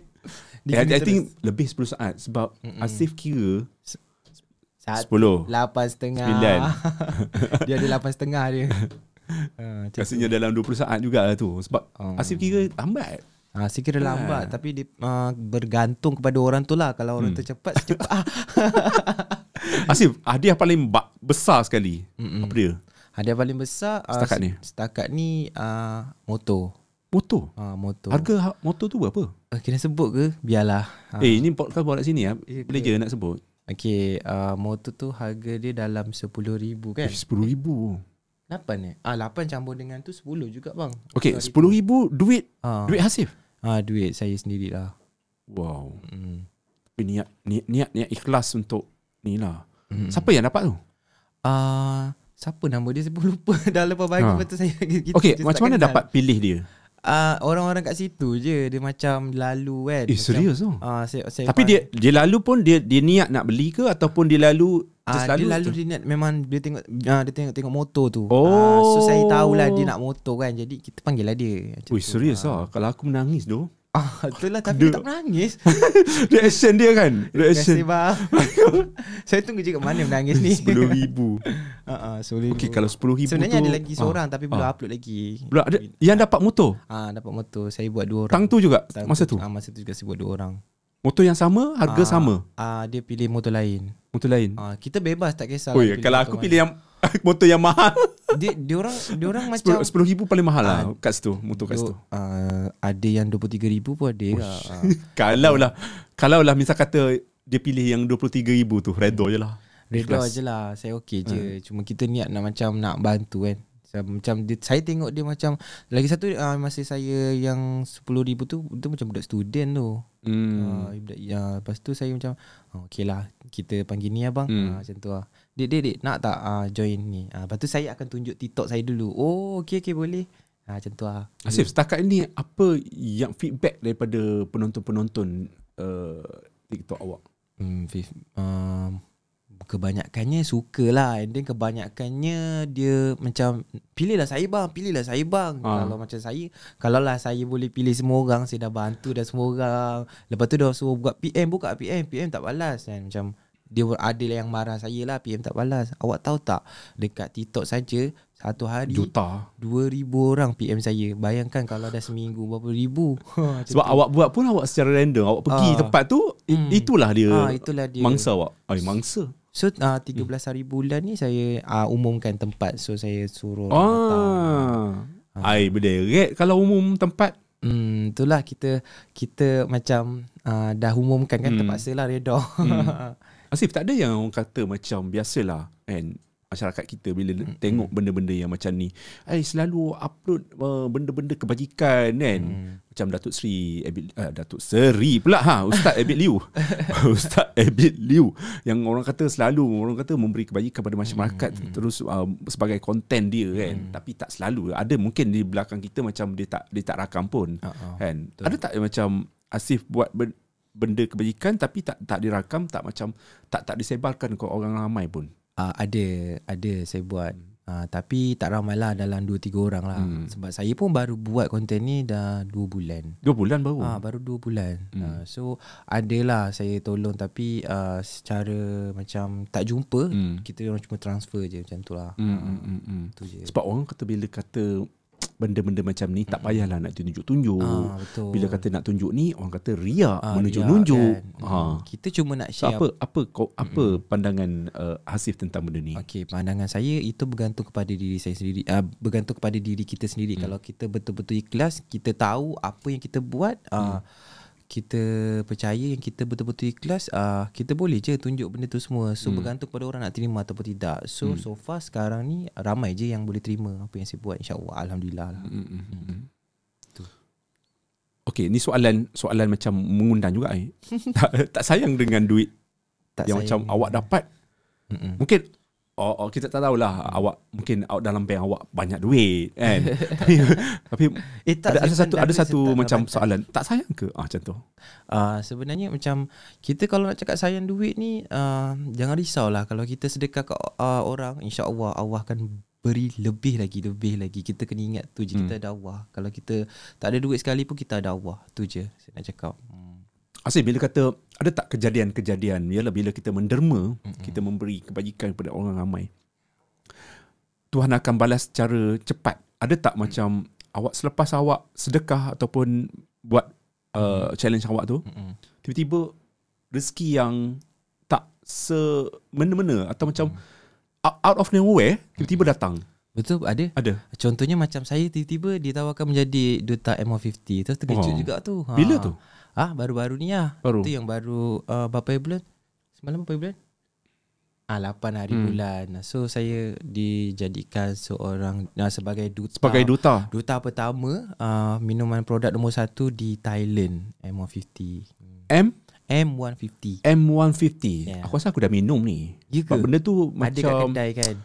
Dia I, I think Lebih 10 saat Sebab Mm-mm. Asif kira Satu 10 Lapan setengah Sembilan. Dia ada lapan setengah dia ha, macam Rasanya dalam 20 saat juga lah tu Sebab Oh. Asif kira lambat ha, Saya kira lambat Ah. Tapi dia, uh, bergantung kepada orang tu lah Kalau orang Hmm. tu cepat Cepat ah. Asif Hadiah paling ba- besar sekali Mm-mm. Apa dia? Hadiah paling besar uh, Setakat ni? Setakat ni uh, Motor Motor uh, Motor Harga ha- motor tu berapa? uh, Kena sebut ke? Biarlah ha. Eh ini podcast buat kat sini ya. Eh, Boleh je nak sebut Okay uh, Motor tu harga dia dalam RM10,000 kan Eh, RM10,000 8 eh Ah 8 campur dengan tu 10 juga bang Okay RM10,000 duit ah, Duit Hasif ah, Duit saya sendiri lah Wow mm. Tapi niat Niat niat, niat ikhlas untuk Ni lah Mm. Siapa yang dapat tu? Ah, siapa nama dia saya pun lupa dah lepas bagi Ha. ha. betul saya kita, Okay kita macam mana kenal. dapat pilih dia? Ah, orang-orang kat situ je dia macam lalu kan. Eh macam, serius tu? Ah, saya, saya Tapi dia dia lalu pun dia dia niat nak beli ke ataupun dia lalu just lalu? dia lalu dia niat memang dia tengok ah, dia tengok tengok motor tu. Oh. Ah, so saya tahulah dia nak motor kan. Jadi kita panggil lah dia. Ui tu. serius ah. lah Kalau aku menangis tu Ah, itulah tapi dia tak menangis. Reaction dia kan Terima kasih Reaction bang. saya tunggu juga mana menangis ni. RM10,000 Ah, ah, RM10,000. Okay kalau RM10,000 Sebenarnya tu ada lagi seorang tapi belum ah. upload lagi. Pula ada, Yang dapat motor Ah, dapat motor. Saya buat dua orang. Tang tu juga Tang Masa tu Ah, masa tu juga saya buat dua orang. Motor yang sama Harga Ah, sama Ah, dia pilih motor lain. Motor lain Ah, kita bebas tak kisah. Oh ya Kalau aku pilih yang Motor yang mahal dia dia orang dia orang macam RM10,000 paling mahal lah Ah, Kat situ Motor kat situ uh, ada yang 23000 pun ada lah. Ah. Kalau lah Kalau lah misal kata Dia pilih yang RM23,000 tu Redor je lah Ikhlas. je lah Saya okey je Cuma kita niat nak macam Nak bantu kan saya, macam dia, saya tengok dia macam Lagi satu uh, Masa saya yang 10,000 tu Itu macam budak student tu hmm. uh, budak, ya, Lepas tu saya macam oh, Okay lah Kita panggil ni abang Hmm. uh, Macam tu lah Dek dek dek Nak tak uh, join ni? Uh, Lepas tu saya akan tunjuk TikTok saya dulu. Oh okay okay boleh. Uh, Macam tu lah Asif setakat ini Apa yang feedback Daripada penonton-penonton uh, TikTok awak? Hmm, Fif, um, kebanyakannya suka lah And then kebanyakannya dia macam Pilihlah saya bang, pilihlah saya bang. Ah. Kalau macam saya Kalau lah saya boleh pilih semua orang Saya dah bantu dah semua orang. Lepas tu dah suruh buat PM Buka PM, PM tak balas. Kan Macam dia ada yang marah saya lah PM tak balas Awak tahu tak Dekat TikTok saja Satu hari Juta 2000 orang PM saya. Bayangkan kalau dah seminggu berapa ribu. Sebab awak buat pun awak secara random Awak pergi Ah. tempat tu Hmm. Itulah dia Ah, itulah dia. Mangsa awak Ay, Mangsa So uh, 13 hari bulan ni saya uh, umumkan tempat. So saya suruh orang datang. Ah, Ay berderet Kalau umum tempat Hmm, itulah kita kita macam uh, dah umumkan kan Hmm. terpaksa lah reda. Hmm. Asif tak ada yang orang kata macam biasalah kan masyarakat kita bila Hmm. tengok benda-benda yang macam ni ai selalu upload uh, benda-benda kebajikan kan Hmm. macam Datuk Seri Abid, uh, Datuk Seri pula ha Ustaz Abid Liu Ustaz Abid Liu yang orang kata selalu orang kata memberi kebajikan pada masyarakat Hmm. terus uh, sebagai konten dia kan tapi tak selalu ada mungkin di belakang kita macam dia tak dia tak rakam pun Uh-uh. kan ada tak macam Asif buat ben- benda kebajikan tapi tak tak dirakam tak macam tak tak disebarkan ke orang ramai pun Uh, ada ada saya buat. Uh, tapi tak ramai lah dalam 2 3 orang lah. Hmm. Sebab saya pun baru buat konten ni dah 2 bulan. dua bulan baru Ah baru 2 bulan. Hmm. Uh, so adalah saya tolong tapi uh, secara macam tak jumpa Hmm. kita orang cuma transfer je macam tu lah. Hmm, hmm, hmm, hmm. Tu je. sebab orang kata bila kata benda-benda macam ni tak payahlah nak tunjuk-tunjuk Ah betul. bila kata nak tunjuk ni orang kata riak Ah, menunjuk-nunjuk kan. ha. Kita cuma nak so share apa apa kau apa pandangan uh, Hasif tentang benda ni Okey, pandangan saya itu bergantung kepada diri saya sendiri. Uh, bergantung kepada diri kita sendiri. Hmm. Kalau kita betul-betul ikhlas, kita tahu apa yang kita buat, uh, Hmm. Kita percaya yang kita betul-betul ikhlas, uh, kita boleh je tunjuk benda tu semua. So Hmm. bergantung kepada orang nak terima ataupun tidak. So so far sekarang ni ramai je yang boleh terima apa yang saya buat insya-Allah. Alhamdulillah lah. Hmm, hmm, hmm, hmm. Tu. Okey, ni soalan soalan macam mengundang juga eh. tak, tak sayang dengan duit Tak yang sayang. macam awak dapat Mm-mm. mungkin oh, oh kita tak tahulah awak mungkin awak dalam bank awak banyak duit kan? Tapi, tapi Eh, tak, ada, ada satu ada satu macam jabatan. soalan. Tak sayang ke? Ah macam tu. Uh, sebenarnya macam kita kalau nak cakap sayang duit ni uh, jangan risaulah kalau kita sedekah ke uh, orang insya-Allah Allah akan beri lebih lagi lebih lagi. Kita kena ingat tu je kita ada Allah. Kalau kita tak ada duit sekali pun kita ada Allah. Tu je saya nak cakap. hmm. Asyik bila kata ada tak kejadian-kejadian ialah bila kita menderma mm-hmm. kita memberi kebajikan kepada orang ramai. Tuhan akan balas secara cepat. Ada tak macam awak selepas awak sedekah ataupun buat uh, challenge awak tu Mm-mm. tiba-tiba rezeki yang tak semena-mena atau macam out out of nowhere tiba-tiba datang? Betul ada. Ada? Contohnya macam saya tiba-tiba ditawarkan menjadi duta MO50 terus terkejut Oh. juga tu. Bila tu? Ah baru-baru ni lah Baru? tu yang baru uh, berapa bulan semalam berapa bulan Ah 8 hari Hmm. bulan. So saya dijadikan seorang uh, sebagai duta sebagai duta duta pertama uh, minuman produk nombor satu di Thailand M150. M M150. M150 Yeah. aku rasa aku dah minum ni Ya sebab ke? benda tu Ada kat macam kedai kan?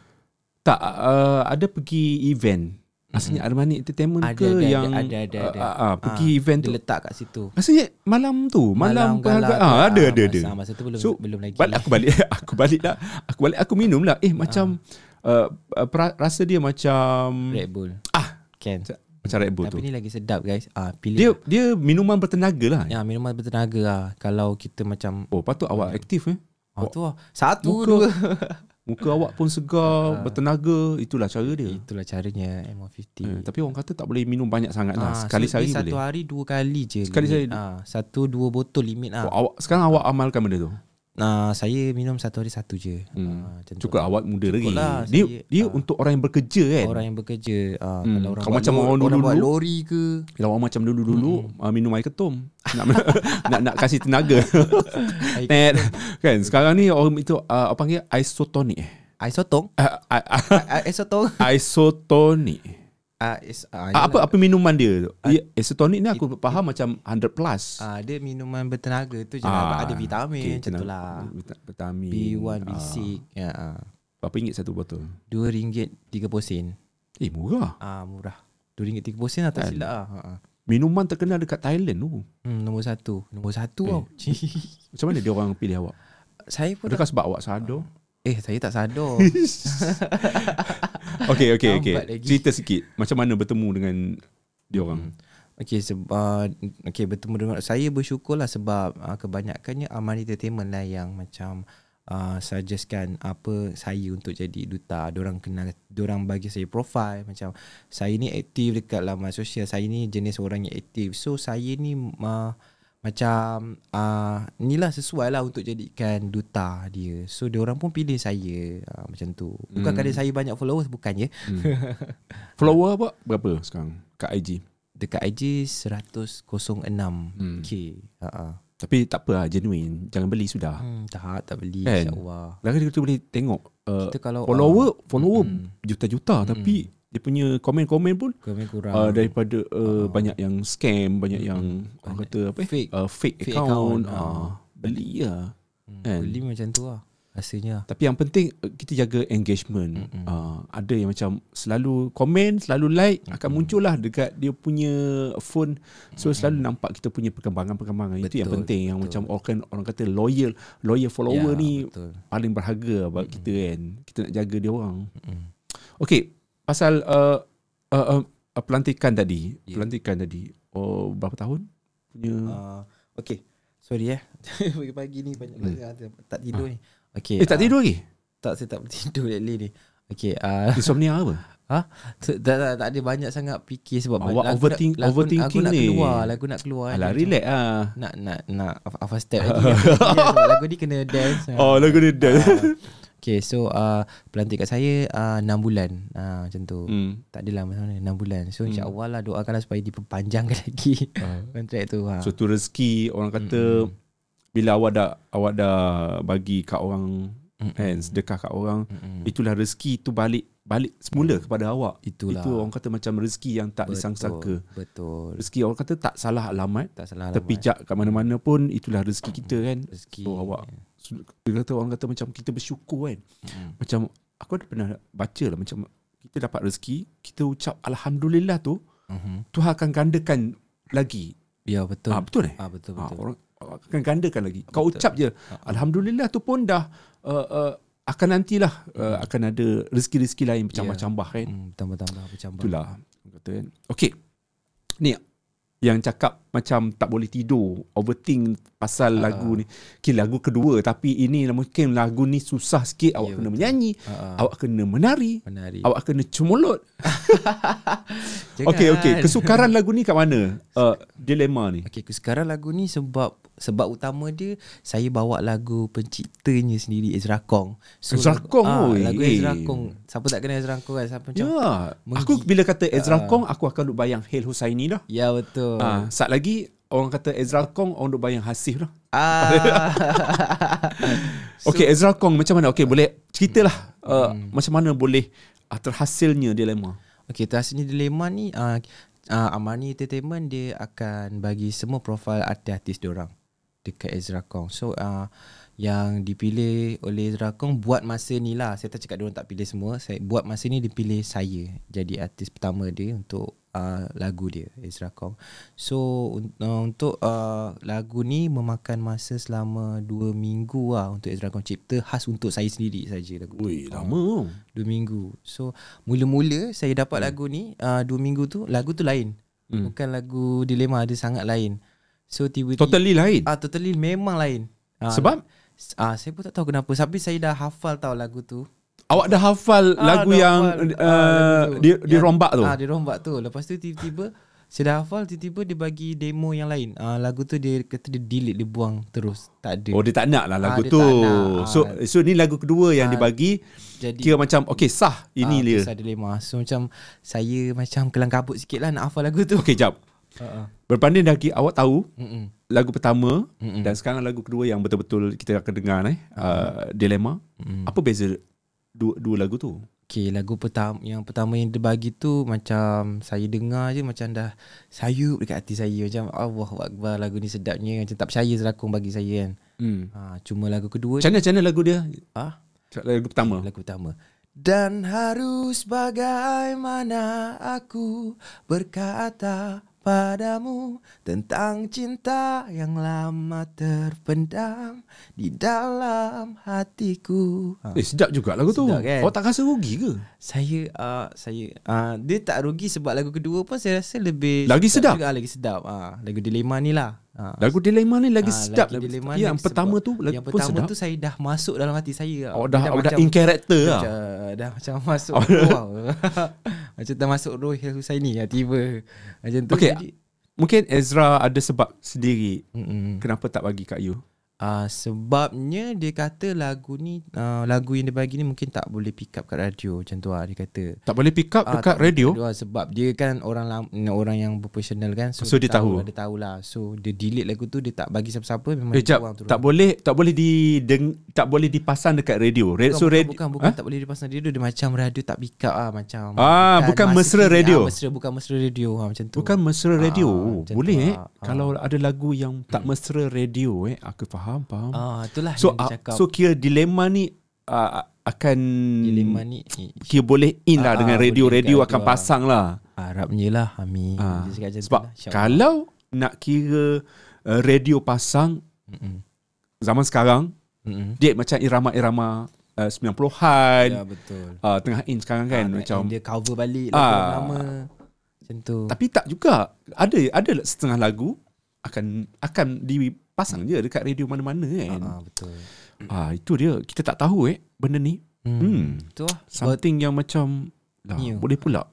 tak uh, ada pergi event Rasanya Armani Entertainment Ada, ke ada, ada, yang ada, ada, ada. Uh, uh, uh, pergi Ah, event Dia tu letak kat situ. Rasanya malam tu Malam, gala perhargaan tu. ah, Ada Ah, ada ada masa, masa tu belum So, belum lagi. balik, Aku balik Aku balik lah Aku balik aku minum lah Eh macam uh, uh, Rasa dia macam Red Bull. Ah Kan. Macam Red Bull Tapi tu ni lagi sedap guys. Ah pilih. Dia dia minuman bertenaga lah ya minuman bertenaga lah. Kalau kita macam Oh patut awak aktif eh ah, tu lah. Satu Muka- dua. Muka awak pun segar Bertenaga Itulah cara dia Itulah caranya M150. Eh, Tapi orang kata tak boleh minum banyak sangat lah Ah, Sekali so sehari boleh Satu hari dua kali je Sekali sehari. ah, Satu dua botol limit oh, ah. awak, Sekarang awak amalkan benda tu Nah, saya minum satu hari satu je. Hmm. Tu. Cukup awak muda lagi. lah, dia saya- dia ah. untuk orang yang bekerja kan. Orang yang bekerja ah, Hmm, kalau orang kalau macam orang orang buat lori ke Kalau orang macam dulu-dulu uh, minum air ketum. Nak nak nak kasih tenaga. Net. kan sekarang ni orang itu uh, apa panggil isotonic eh. air sotong, Uh, uh, Ah, air Ah, is, Ah, apa apa minuman dia tu? Ya, isotonic ni aku faham macam 100 plus. Ah, dia minuman bertenaga tu je lah. Ada vitamin okey, macam tu lah. Vita- Vitamin. B1, Ah, B6. Ya, ah. berapa ringgit satu botol? RM2.30 sen. Eh murah. Ah, murah. RM2.30 sen atau Kan. silap ah. Ha, ah. Minuman terkenal dekat Thailand tu. Hmm, nombor satu. Nombor satu Eh. tau. Macam mana dia orang pilih awak? saya pun Adakah sebab awak sadar? Eh, saya tak sadar. Okay, okay, okay. Lagi. Cerita sikit. Macam mana bertemu dengan dia orang? Okey sebab okey bertemu dengan saya bersyukurlah sebab uh, kebanyakannya Aman Entertainment lah yang macam uh, suggestkan apa saya untuk jadi duta. Diorang kenal, diorang bagi saya profile macam saya ni aktif dekat laman sosial. Saya ni jenis orang yang aktif. So saya ni uh, macam uh, inilah sesuai lah untuk jadikan duta dia. So dia orang pun pilih saya uh, macam tu. Bukan Hmm. kerana saya banyak followers bukannya. Hmm. Follower apa berapa sekarang kat IG? Dekat IG 106k. Hmm. Uh-uh. Tapi tak apa lah, genuine. Jangan beli sudah. Hmm, tak tak beli Kan? insya-Allah. Lagi kita boleh tengok uh, Kita kalau follower follower Mm-mm. juta-juta tapi dia punya komen-komen pun komen kurang uh, daripada uh, Ah. banyak yang scam, banyak yang orang kata apa eh? fake. Uh, fake, Fake account, account, uh, ah. beli lah. hmm, kan? beli macam tu lah rasanya. Tapi yang penting uh, kita jaga engagement. Uh, ada yang macam selalu komen, selalu like akan muncullah dekat dia punya phone. So selalu nampak kita punya perkembangan-perkembangan. Itu yang Betul, penting yang betul. macam orang orang kata loyal, loyal follower Ya, ni betul. paling berharga buat kita kan. Kita nak jaga dia orang. Mm. Okey, pasal uh, uh, uh, uh, pelantikan tadi. Ya. Pelantikan tadi. Oh, berapa tahun? Punya Uh, okay. Sorry eh. Pagi-pagi ni banyak hmm. tak tidur ni. Okay. Eh tak ah, tidur lagi? Tak saya tak tidur lately ni. Okay. Uh, Insomnia apa? ha? Tak, tak, tak ada banyak sangat fikir sebab Awak lagu overthink- nak, lagu, overthinking aku nak ni. keluar, lagu nak keluar. Alah, Macam relax ah. Nak nak nak apa step lagi. kan. lagu ni kena dance. Oh, lagu dia dah. Okay so uh, Pelantik kat saya uh, 6 bulan uh, Macam tu hmm. Hmm. Tak adalah macam mana 6 bulan So insyaAllah lah Doakanlah supaya diperpanjangkan lagi Kontrak tu ha. So tu rezeki orang kata bila awak dah awak dah bagi kat orang kan sedekah kat orang Mm-mm. itulah rezeki tu balik balik semula kepada awak. Itulah. Itu orang kata macam rezeki yang tak disangka-sangka. Betul Rezeki orang kata tak salah alamat Tak salah terpijak kat mana-mana pun itulah rezeki kita kan. Rezeki So awak dia kata orang kata macam kita bersyukur kan. Mm-mm. Macam aku ada pernah baca lah macam kita dapat rezeki, kita ucap alhamdulillah tu Mhm. Tuhan akan gandakan lagi. Ya betul Ah betul eh? Ah, betul Ah, betul orang akan gandakan lagi. Kau Betul. ucap je Ah, alhamdulillah tu pun dah uh, uh, akan nantilah uh, akan ada rezeki-rezeki lain bercambah-cambah kan. hmm, Tambah-tambah bercambah Itulah kata kan. Okey. Ni yang cakap macam tak boleh tidur, overthink pasal Ah. lagu ni. Okay, lagu kedua tapi ini mungkin lagu ni susah sikit awak Ya, kena betul. menyanyi, ah. awak kena menari, Menari awak kena cemolot. Okey okey, kesukaran lagu ni kat mana? Uh, dilema ni. Okey, sekarang lagu ni sebab sebab utama dia saya bawa lagu penciptanya sendiri Ezra Kong. Ezra lagu- Kong, ah, oi. lagu. Ezra Kong. Siapa tak kenal Ezra Kong kan? Siapa macam Ya, aku bila kata Ezra Ah. Kong, aku akan duk bayang Hail Husaini dah. Ya betul. Ah, saat lagi orang kata Ezra Kong, orang duk bayang Hasif dah. Ah. Okey, Ezra Kong macam mana? Okey, boleh ceritalah uh, macam mana boleh uh, terhasilnya dilema. Okey, terhasilnya dilema ni uh, uh, Amani Entertainment dia akan bagi semua profil artis-artis diorang dekat Ezra Kong. So uh, yang dipilih oleh Ezra Kong buat masa ni lah. Saya tak cakap diorang tak pilih semua. Saya buat masa ni dipilih saya jadi artis pertama dia untuk uh, lagu dia Ezra Kong. So uh, untuk uh, lagu ni memakan masa selama 2 minggu lah untuk Ezra Kong cipta khas untuk saya sendiri saja lagu. Ui, Ah. lama. Dua minggu So mula-mula saya dapat Hmm. lagu ni uh, Dua minggu tu Lagu tu lain Hmm. Bukan lagu Dilema Dia sangat lain So tiba-tiba Totally lain. ah, Totally memang lain ah, Sebab ah, Saya pun tak tahu kenapa Tapi saya dah hafal tau lagu tu awak dah hafal Ah, lagu dah yang hafal, uh, ah, lagu tu. dia dia Yang- rombak tu. ah, Dia rombak tu Lepas tu tiba-tiba Saya dah hafal Tiba-tiba dia bagi demo yang lain ah, Lagu tu dia kata dia delete Dia buang terus Tak ada Oh dia tak nak lah lagu Ah, dia tu. tak nak. So Ah. so ni lagu kedua yang Ah, dibagi Jadi kira macam okey sah ini ah, dia. Kisah dilema So macam Saya macam kelang kabut sikit lah Nak hafal lagu tu Okey jap. Uh-uh. Berbanding lagi awak tahu Mm-mm. lagu pertama Mm-mm. dan sekarang lagu kedua yang betul-betul kita akan dengar eh uh, dilema. Mm. Apa beza dua dua lagu tu? Okay lagu pertama Yang pertama yang dia bagi tu Macam Saya dengar je Macam dah Sayup dekat hati saya Macam Allah Akbar Lagu ni sedapnya Macam tak percaya Zelakong bagi saya kan Hmm. ha, Cuma lagu kedua Macam mana, lagu dia? ah, Lagu pertama. Lagu pertama Dan harus bagaimana aku berkata padamu tentang cinta yang lama terpendam di dalam hatiku. Ha. Eh sedap juga lagu tu. Sedap kan? Awak tak rasa rugi ke? Saya uh, saya uh, dia tak rugi sebab lagu kedua pun saya rasa lebih Lagi sedap? juga lagi sedap. Ah lagu dilema ni lah. Ah. Lagu Dilema ni lagi Ah, sedap. lagi dilema Ya, ni yang pertama tu lagu yang pertama sedap. tu saya dah masuk dalam hati saya. Awak dah, Dia awak dah in character lah. macam, dah macam masuk wow. macam dah masuk Rohil Husaini ya tiba. Macam tu Okay. jadi. Mungkin Ezra ada sebab sendiri Mm-mm. kenapa tak bagi kat you. Uh, sebabnya dia kata lagu ni uh, lagu yang dia bagi ni mungkin tak boleh pick up kat radio macam tu lah dia kata. Tak boleh pick up Ah, dekat radio. up sebab dia kan orang lam, orang yang berprofesional kan So, dia tahu. lah, dia tahulah so dia delete lagu tu dia tak bagi siapa-siapa memang Eh, dia jap, buang terus. tak boleh tak boleh di deng, tak boleh dipasang dekat radio. Re, Bukan, so bukan, radio bukan, bukan tak boleh dipasang radio dia macam radio tak pick up ah macam Ah, bukan masa mesra kini, radio. ah, mesra bukan mesra radio ah macam tu Bukan mesra radio. Ah, Oh, boleh tu eh. lah. Ah. Kalau ada lagu yang tak mesra radio eh, aku faham, faham. ah itulah so yang uh, cakap so kira dilema ni uh, akan dilema ni kira boleh in lah Ah, dengan boleh radio-radio kat akan tu, ah. pasang lah. harapnya lah amin Ah, sebab lah, kalau nak kira uh, radio pasang Mm-mm. zaman sekarang Mm-mm. dia macam irama-irama uh, 90-an ya betul uh, tengah in sekarang kan Ah, macam dia cover balik Ah. lagu lama macam tu tapi tak juga ada ada setengah lagu akan akan dipasang je dekat radio mana-mana kan. Ah, betul. Ah itu dia. Kita tak tahu eh benda ni. Hmm. hmm. Tu lah something yang macam lah, New. boleh pula.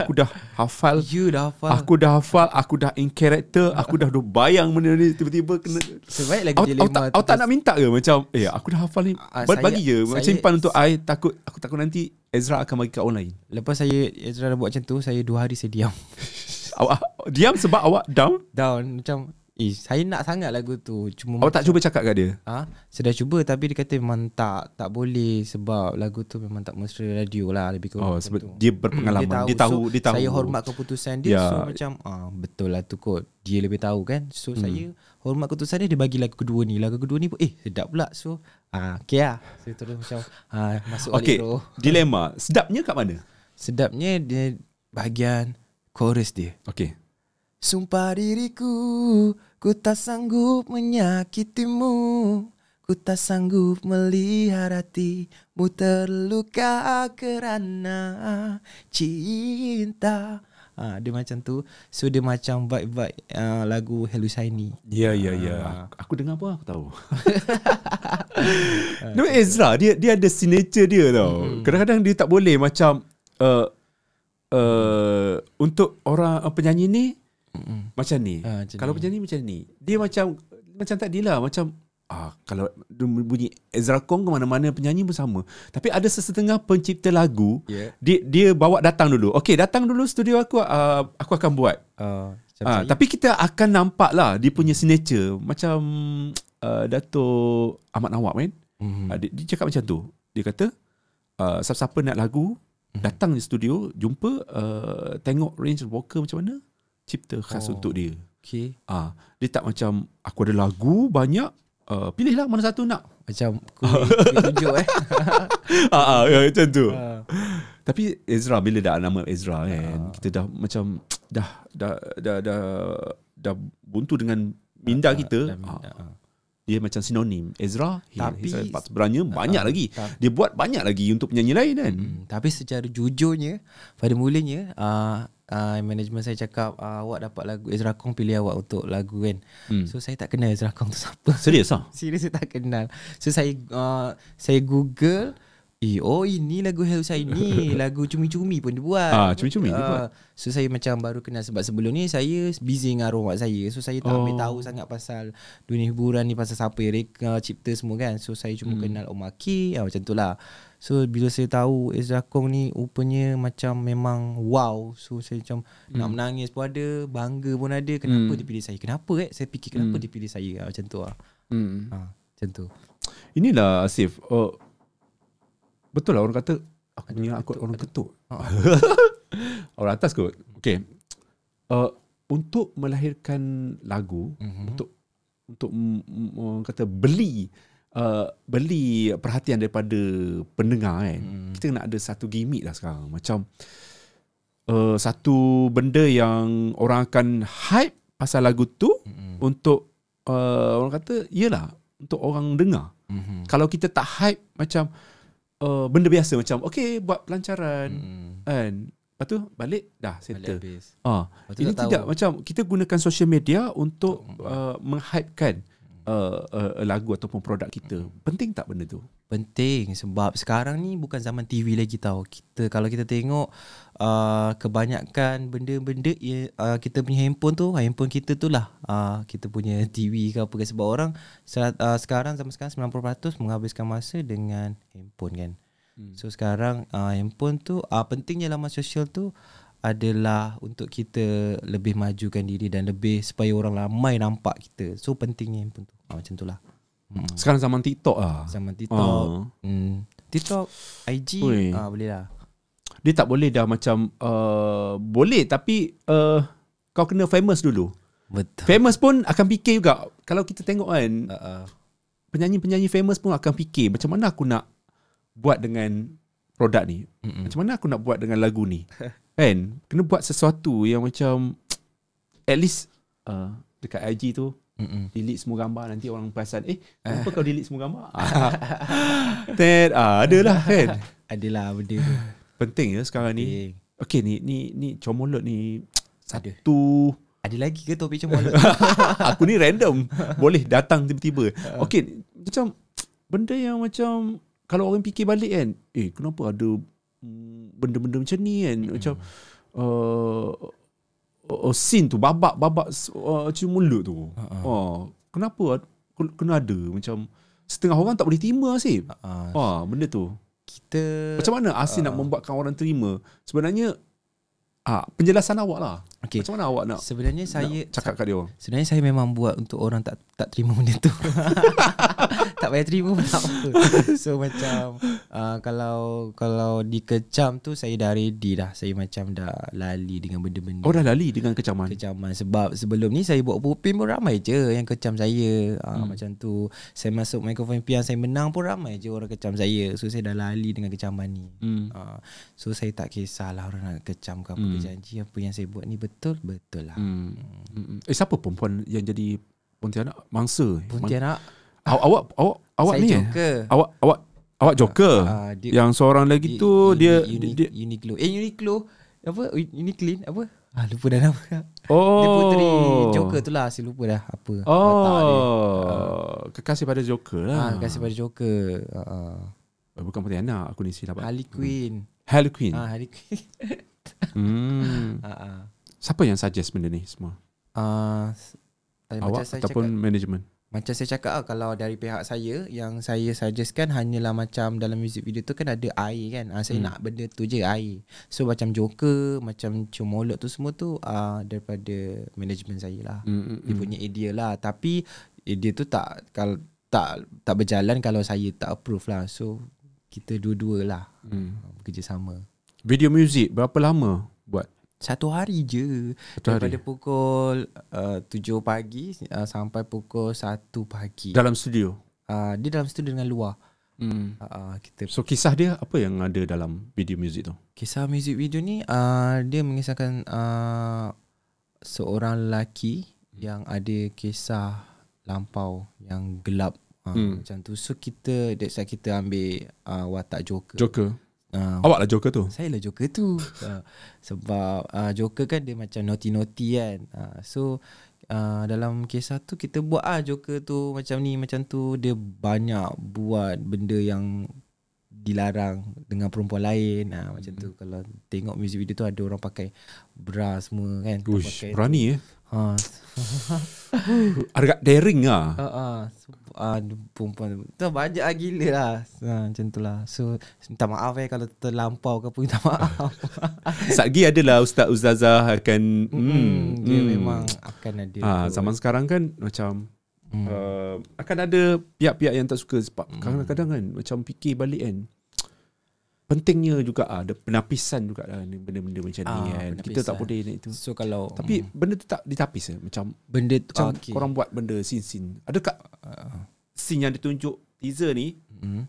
Aku dah hafal. You dah hafal. Aku dah hafal. Aku dah in character. Aku dah duk bayang benda ni tiba-tiba kena sebaik lagi dilema awak, tak, awak tak nak minta ke? Macam Eh aku dah hafal ni. Ah, Bagi saya- je saya- Simpan untuk I Takut Aku takut nanti Ezra akan bagi kat orang lain Lepas saya Ezra dah buat macam tu Saya dua hari saya diam. Awak Diam sebab awak down? Down. Macam Eh saya nak sangat lagu tu. Cuma Awak tak cuba cakap kat dia? Ah, Saya dah cuba Tapi dia kata memang tak Tak boleh Sebab lagu tu memang tak mesra radio lah Lebih kurang Oh sebab tu. dia berpengalaman. Dia tahu. So, Dia tahu. Saya hormat keputusan dia Ya. So macam ah, Betul lah tu kot. Dia lebih tahu kan? So Hmm. saya Hormat keputusan dia Dia bagi lagu kedua ni. Lagu kedua ni pun Eh sedap pula. So ah, Okay lah. Saya terus macam ah, Masuk Okay balik roh. Dilema Sedapnya kat mana? Sedapnya dia Bahagian Chorus dia. Okay Sumpah diriku Ku tak sanggup menyakitimu. Ku tak sanggup melihat hatimu terluka kerana cinta. Ha, Dia macam tu. So dia macam vibe-vibe uh, lagu Helusaini Ya ya ya. Ah. aku, aku dengar pun aku tahu. No Ezra Dia dia ada signature dia tau. Kadang-kadang dia tak boleh Macam uh, uh, Untuk orang uh, penyanyi ni Mm-mm. Macam ni Ah, macam Kalau ni. penyanyi macam ni Dia macam Macam tadi lah Macam ah, Kalau dia bunyi Ezra Kong ke mana-mana Penyanyi pun sama Tapi ada sesetengah pencipta lagu Ya dia dia bawa datang dulu. Okey, datang dulu studio aku uh, aku akan buat. uh, Ah, tapi kita akan nampak lah dia punya signature macam uh, Dato' Ahmad Nawab kan. mm-hmm. Uh, dia, dia cakap macam tu. Dia kata uh, siapa-siapa nak lagu Mhm. datang di studio jumpa uh, tengok range vocal macam mana cipta khas Oh. untuk dia. Okay Ah, dia tak macam aku ada lagu banyak uh, pilihlah mana satu nak. Macam kuih tunjuk eh ah, ah, ya, macam tu. Ah. Tapi Ezra bila dah nama Ezra Ah. kan kita dah macam dah dah dah dah, dah buntu dengan minda kita Dah ah, minda, ah. dia macam sinonim Ezra Tapi- Ezra sebenarnya banyak ah, lagi tak- dia buat banyak lagi untuk penyanyi lain kan Hmm, tapi secara jujurnya pada mulanya uh, uh, management saya cakap uh, awak dapat lagu Ezra Kong pilih awak untuk lagu kan. Hmm. So saya tak kenal Ezra Kong tu siapa. serius ah Serius saya tak kenal. So saya uh, saya Google Eh, oh ini lagu Hell saya ni Lagu cumi-cumi pun dia buat Ah, Cumi-Cumi dia Ah, buat. So saya macam baru kenal Sebab sebelum ni saya busy dengan arwah mak saya So saya tak Oh. ambil tahu sangat pasal Dunia hiburan ni Pasal siapa yang reka, cipta semua kan So saya cuma Hmm. kenal Om Aki ah, Macam tu lah So bila saya tahu Ezra Kong ni rupanya macam memang wow So saya macam hmm. nak menangis pun ada Bangga pun ada Kenapa Hmm. dia pilih saya Kenapa eh Saya fikir kenapa Hmm. dia pilih saya ah, Macam tu lah hmm. ah, Macam tu inilah Asif uh, betul lah orang kata aku punya aku orang ketuk Ah. orang atas kot okay uh, untuk melahirkan lagu Mhm. untuk untuk orang kata beli uh, beli perhatian daripada pendengar kan Mm. kita nak ada satu gimmick lah sekarang macam uh, satu benda yang orang akan hype pasal lagu tu Mm-mm. untuk uh, orang kata iyalah untuk orang dengar. Mhm. Kalau kita tak hype macam uh, benda biasa macam okay buat pelancaran Mm-mm. kan. Lepas tu balik dah settle. Ah, tu ini tidak tahu. macam kita gunakan social media untuk uh, menghypekan uh, uh, lagu ataupun produk kita. Penting tak benda tu? Penting sebab sekarang ni bukan zaman TV lagi tau. Kita kalau kita tengok uh, kebanyakan benda-benda ya, uh, kita punya handphone tu, handphone kita tu lah uh, kita punya TV ke apa ke sebab orang uh, sekarang zaman sekarang 90% menghabiskan masa dengan handphone kan. Hmm. So sekarang uh, handphone tu uh, pentingnya laman sosial tu adalah untuk kita lebih majukan diri dan lebih supaya orang ramai nampak kita. So pentingnya handphone tu. Uh, macam tu lah. Hmm. Sekarang zaman TikTok ah. Zaman TikTok Ah. hmm. TikTok IG Ui. ah, Boleh lah Dia tak boleh dah macam uh, boleh tapi uh, kau kena famous dulu. Betul Famous pun akan fikir juga. Kalau kita tengok kan uh, uh. penyanyi-penyanyi famous pun akan fikir macam mana aku nak buat dengan produk ni. Mm-mm. Macam mana aku nak buat dengan lagu ni? kan? Kena buat sesuatu yang macam at least uh, dekat IG tu Mm-mm. delete semua gambar nanti orang perasan eh kenapa kau delete semua gambar? Then ah adalah kan. Adalah benda tu Penting ya sekarang ni. okay. Okey ni ni ni comolot ni satu Ada lagi ke topik mana aku ni random boleh datang tiba-tiba. Okey macam benda yang macam kalau orang fikir balik kan, eh kenapa ada mm, benda-benda macam ni kan macam uh, uh, scene tu babak-babak uh, cium mulut tu. Ha-ha. Oh, kenapa kena ada macam setengah orang tak boleh terima sih. uh, Ah, benda tu. Kita Macam mana Asin nak membuatkan orang terima? Sebenarnya ah penjelasan awak lah. Okay. Macam mana awak nak, Sebenarnya saya nak cakap kat dia orang? Sebenarnya saya memang buat untuk orang tak tak terima benda tu. tak payah terima pun tak apa. So macam uh, kalau kalau dikecam tu saya dah ready dah. Saya macam dah lali dengan benda-benda. Oh dah lali dengan kecaman. kecaman sebab sebelum ni saya buat pupin pun ramai je yang kecam saya ha, Hmm. macam tu saya masuk mikrofon impian saya menang pun ramai je orang kecam saya so saya dah lali dengan kecaman ni Hmm. ha, so saya tak kisahlah orang nak kecam ke apa Hmm. hmm. janji apa yang saya buat ni betul betul lah Hmm. Hmm. Eh siapa perempuan yang jadi Pontianak mangsa? Pontianak Awak awak awak awak saya ni eh? joker Awak awak awak joker. Ah, dia- yang seorang lagi Di- tu Uni- dia, Uni, dia Uniqlo eh Uniqlo apa Uniqlin apa ah lupa dah nama oh dia puteri Joker tu lah saya lupa dah apa watak dia. Oh, kekasih pada Joker lah. ah kasih pada Joker ah, ah. Oh, bukan Pontianak, aku ni silap. Harley Quinn Harley Quinn. ah Harley Quinn Hmm. ah ah Siapa yang suggest benda ni semua? Eh, Awak macam saya ataupun cakap, management? macam saya cakap ah, kalau dari pihak saya yang saya suggestkan hanyalah macam dalam music video tu kan ada air kan. Ah, saya Hmm. nak benda tu je air. So macam Joker, macam Comolot tu semua tu ah, daripada management saya lah. Hmm, hmm, Dia hmm. punya idea lah tapi idea tu tak kalau tak tak berjalan kalau saya tak approve lah. So kita dua-dua lah Hmm. bekerjasama. Video music berapa lama? Satu hari je Satu Daripada hari. pukul uh, 7 pagi uh, Sampai pukul 1 pagi Dalam studio. uh, Dia dalam studio dengan luar Hmm. uh, kita So kisah dia apa yang ada dalam video music tu? Kisah music video ni uh, Dia mengisahkan uh, Seorang lelaki Yang ada kisah Lampau Yang gelap uh, Hmm. Macam tu So kita That's why kita ambil uh, Watak Joker Joker. Uh, Awak lah Joker tu. Saya lah Joker tu. Uh, Sebab uh, Joker kan dia macam naughty-naughty kan. Uh, So uh, dalam kisah tu kita buat ah Joker tu macam ni macam tu. Dia banyak buat benda yang dilarang dengan perempuan lain. Uh, Macam tu. Kalau tengok music video tu ada orang pakai bra semua kan. Uish, pakai berani eh. Ha, Agak daring lah. ha, ah, dia perempuan tu banyak lah gila lah ha, Macam tu lah So minta maaf eh kalau terlampau ke apa minta maaf Satgi adalah ustaz-ustazah akan Hmm, hmm, dia hmm. memang akan ada. Ah, kot. zaman sekarang kan macam Hmm. uh, akan ada pihak-pihak yang tak suka sebab kadang-kadang kan macam fikir balik kan pentingnya juga ah, ada penapisan juga lah ni benda-benda macam ni Ah, kan. Kita tak penapisan. boleh nak itu. So kalau Tapi benda tu tak ditapis eh macam benda tu macam okay. korang buat benda scene-scene. Adakah uh, scene yang ditunjuk teaser ni hmm.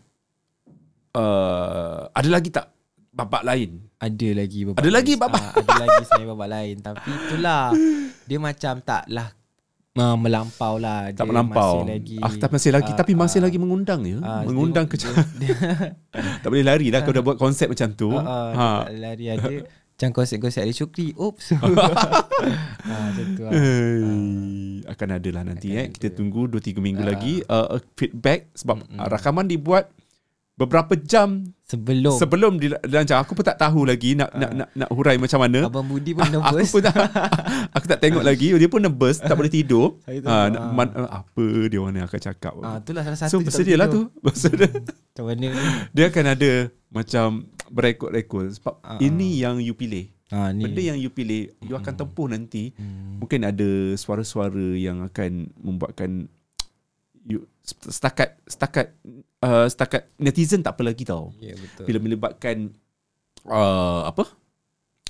uh, ada lagi tak babak lain. Ada lagi babak Ada lagi babak? Ah, Ada lagi selain babak lain Tapi itulah Dia macam taklah uh, Melampau lah Tak dia melampau. Masih lagi ah, tak masih lagi ah, tapi masih ah, lagi mengundang ya. ah, mengundang ke dia- tak boleh lari dah kau dah buat konsep macam tu. Ah, ah, ha. tak lari ada Macam konsep-konsep Ali Syukri Oops ah, Macam tu lah Hey, akan ada lah nanti Akan eh. Kita ada. tunggu 2 3 minggu Ah. lagi uh, feedback sebab uh, rakaman dibuat beberapa jam Sebelum sebelum dilancar. Aku pun tak tahu lagi nak nak nak, nak hurai macam mana. Abang Budi pun Aku nervous pun tak aku tak tengok lagi. Dia pun nervous, tak boleh tidur. Saya tahu, nak- man, apa dia orang yang akan cakap. ah, Itulah salah so satu tak bersedia lah tu. Bersedia. Macam mana ni dia akan ada macam berekod-rekod sebab Ah, ini yang you pilih. ah, ni. Benda yang you pilih, you akan tempuh nanti. Hmm. Mungkin ada suara-suara yang akan membuatkan you setakat setakat uh, setakat netizen tak apa lagi tau. Ya betul Bila melibatkan uh, apa?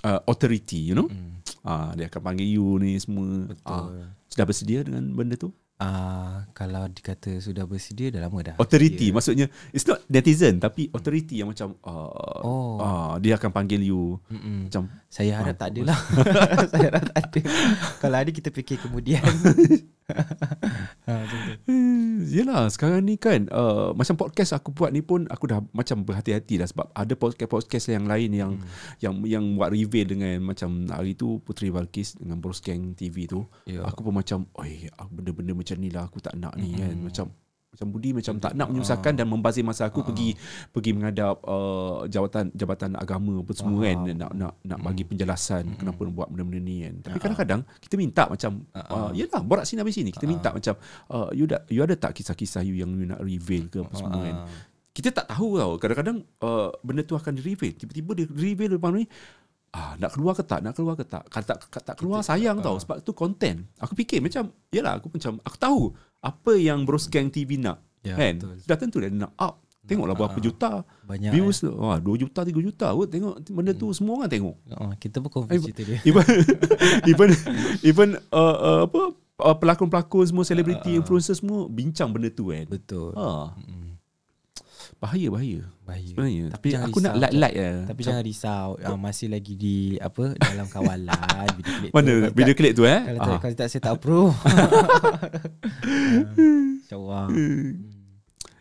Uh, authority, you know? Hmm, Ah, dia akan panggil you ni semua. Ah, Betul sudah bersedia dengan benda tu? Ah, Kalau dikata sudah bersedia Dah lama dah Authority Ya. maksudnya it's not netizen tapi authority yang macam uh, Oh. ah, dia akan panggil you Mm-mm. macam Saya harap tak ada lah Saya harap tak ada Kalau ada kita fikir kemudian ha, Yelah sekarang ni kan uh, Macam podcast aku buat ni pun Aku dah macam berhati-hati dah Sebab ada podcast-podcast yang lain Yang Hmm. yang yang buat reveal dengan Macam hari tu Putri Balkis Dengan Bros Gang TV tu Ya. Aku pun macam Oi benda-benda macam ni lah Aku tak nak ni kan Hmm. Macam macam Budi macam tak nak Ah. menyusahkan dan membazir masa aku Ah. pergi pergi menghadap uh, jawatan jabatan agama apa semua Ah. kan nak nak nak bagi penjelasan Mm-mm. kenapa nak buat benda-benda ni kan. Tapi kadang-kadang kita minta macam uh, yalah borak sini habis sini kita minta macam uh, you dah you ada tak kisah-kisah you yang you nak reveal ke apa semua kan. Kita tak tahu tau. Kadang-kadang uh, benda tu akan di-reveal. Tiba-tiba dia reveal depan ni Ah, nak keluar ke tak? Nak keluar ke tak? Kalau tak, tak, keluar sayang tau sebab tu content. Aku fikir macam yalah aku macam aku tahu apa yang Bros Gang TV nak. Ya, kan? betul. Dah tentu dia nak up. Tengoklah berapa ah. juta Banyak views tu. Wah, 2 juta, 3 juta. Kot. Tengok benda tu semua orang tengok. eh. oh, Kita pun confuse Eh, cerita dia Even even even uh, uh, apa uh, pelakon-pelakon semua selebriti Ah, ah. influencer semua bincang benda tu kan. Betul Ha, Mm-mm. Bahaya bahaya. Bahaya Sebenarnya. Tapi Tapi, jangan aku nak risau. like-like lah. Tapi jangan risau uh, Masih lagi di Apa Dalam kawalan Video klip tu. Mana Kalau video klip tu eh? Kalau Ah. tak, kalau tak saya tak approve InsyaAllah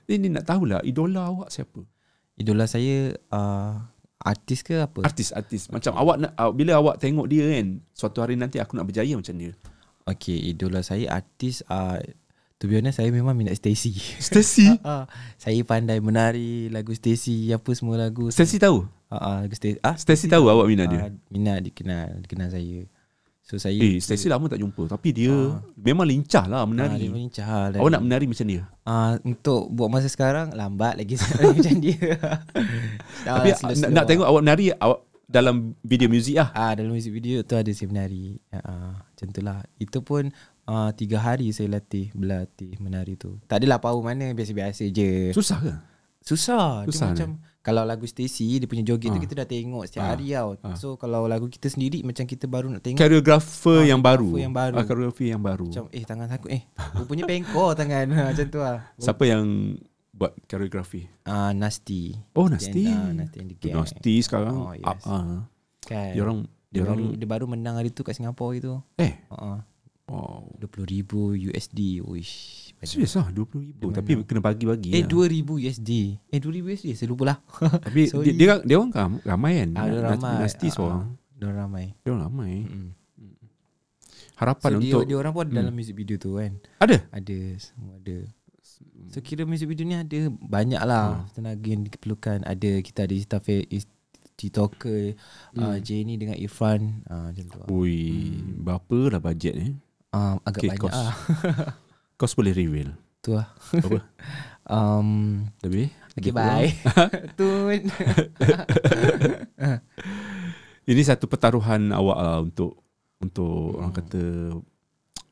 Ini nak tahulah idola awak siapa? Idola saya uh, Artis ke apa Artis-artis. Macam awak nak uh, bila awak tengok dia kan, suatu hari nanti aku nak berjaya macam dia. Okay idola saya Artis uh, To be honest Saya memang minat Stacy Stacy. Ah, saya pandai menari lagu Stacy apa semua lagu. Stacy tahu? Ah, ah, lagu Stacy. Ah, Stacy tahu awak minat dia? ah, minat dikenal, dikenal saya. So saya Eh, Stacy lama tak jumpa. Tapi dia Ah. memang lincah lah Ah, dia menari. melincah Awak nak menari macam dia? Ah, untuk buat masa sekarang lambat lagi macam dia. Tapi nak, nak ah. tengok awak menari awak dalam video muzik lah. Ah dalam music video tu ada saya menari. Ah, ah, macam tu lah. Itu pun ah, tiga hari saya latih berlatih menari tu. Tak adalah power mana biasa-biasa je. Susah ke? Susah. Susah, dia macam kalau lagu Stacy dia punya joget Ah. tu kita dah tengok setiap Ah. hari tau. Ah. So kalau lagu kita sendiri macam kita baru nak tengok Koreografer Ah, yang baru. yang baru. Ah, koreografi yang baru. macam eh tangan aku eh rupanya pengkor tangan macam tu lah. Siapa yang buat koreografi? Ah nasty. Oh, Nasty. Ah, nasty and the gang. Nasty sekarang Oh, yes. up ah. Kan. Dia orang dia, dia baru orang dia baru menang hari tu kat Singapura gitu. eh Ha wow. 20,000 USD. Wish. Serius lah 20,000 Dia tapi menang. kena bagi-bagi Eh lah. 2000 USD. Eh 2000 USD saya lupa lah. Tapi Sorry. dia, dia, dia orang ram- ramai kan. Ah, dia ramai. Nasty Ah, seorang. Dia orang ramai. Dia orang ramai. Mm. Harapan So dia, untuk dia orang pun ada Hmm. dalam music video tu kan. ada. Ada semua ada. So kira music video ni ada banyak lah tenaga yang diperlukan. Ada kita ada Ista Fe TikToker uh, Jenny dengan Irfan uh, macam tu. lah. Ui, berapa lah bajet ni? Um, agak Okay, banyak cost. lah. Kos boleh reveal. tu lah. Apa? Um, Lebih? okay Lebih bye. Tun. Ini satu pertaruhan awak lah untuk untuk orang kata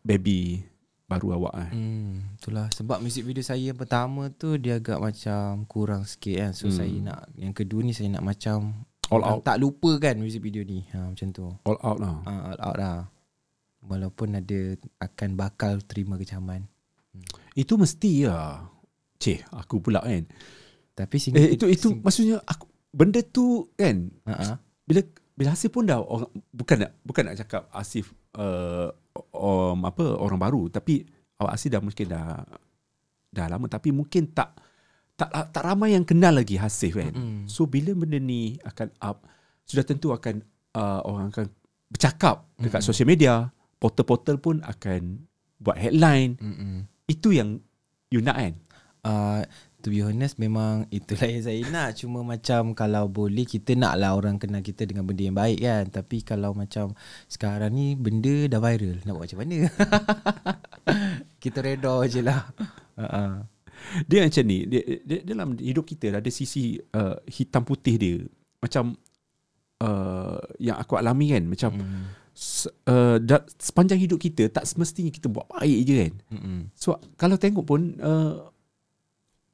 baby baru awak eh. Hmm, itulah sebab music video saya yang pertama tu dia agak macam kurang sikit kan. So Hmm. saya nak yang kedua ni saya nak macam All out. Tak lupa kan music video ni. Ha macam tu. All out lah. Ha, all out lah. Walaupun ada akan bakal terima kecaman. Itu mesti lah. Cih, aku pula kan. Tapi single Eh, itu itu sing- maksudnya aku benda tu kan Ha-ha. bila bila Hasif pun dah orang bukan nak bukan nak cakap Asif uh, um, apa orang baru tapi awak Asif dah mungkin dah dah lama tapi mungkin tak tak tak ramai yang kenal lagi Hasif kan. Mm-mm. So bila benda ni akan up sudah tentu akan uh, orang akan bercakap dekat sosial media, portal-portal pun akan buat headline. Mm-mm. Itu yang you nak kan? Uh, to be honest memang itulah yang saya nak Cuma macam kalau boleh kita nak lah orang kenal kita dengan benda yang baik kan Tapi kalau macam sekarang ni benda dah viral Nak buat macam mana Kita reda je lah uh-uh. Dia macam ni, dia, dia, dalam hidup kita ada sisi uh, hitam putih dia. Macam uh, yang aku alami kan, macam Mm. Uh, da, sepanjang hidup kita tak semestinya kita buat baik je kan. Mm-mm. So kalau tengok pun uh,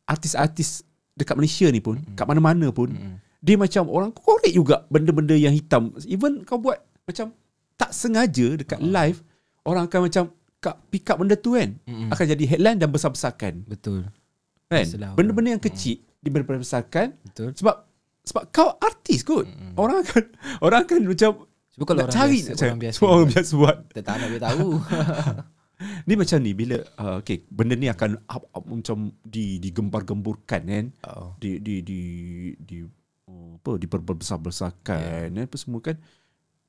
artis-artis dekat Malaysia ni pun, kat mana-mana pun, Mm-mm. dia macam orang korek juga benda-benda yang hitam. Even kau buat macam tak sengaja dekat live, orang akan macam kak pick up benda tu kan. Mm-mm. Akan jadi headline dan besar-besarkan. Betul Kan? Orang. Benda-benda yang kecil dibesarkan Betul sebab sebab kau artis kot. Orang akan orang akan macam Sebab kalau nak orang cari biasa, nak cari. orang biasa Semua orang biasa buat. Kita tak nak dia tahu Ni macam ni bila uh, okay, benda ni akan up, up, macam di digembar-gemburkan kan. oh. Di di di di apa diperbesar-besarkan yeah. apa semua kan.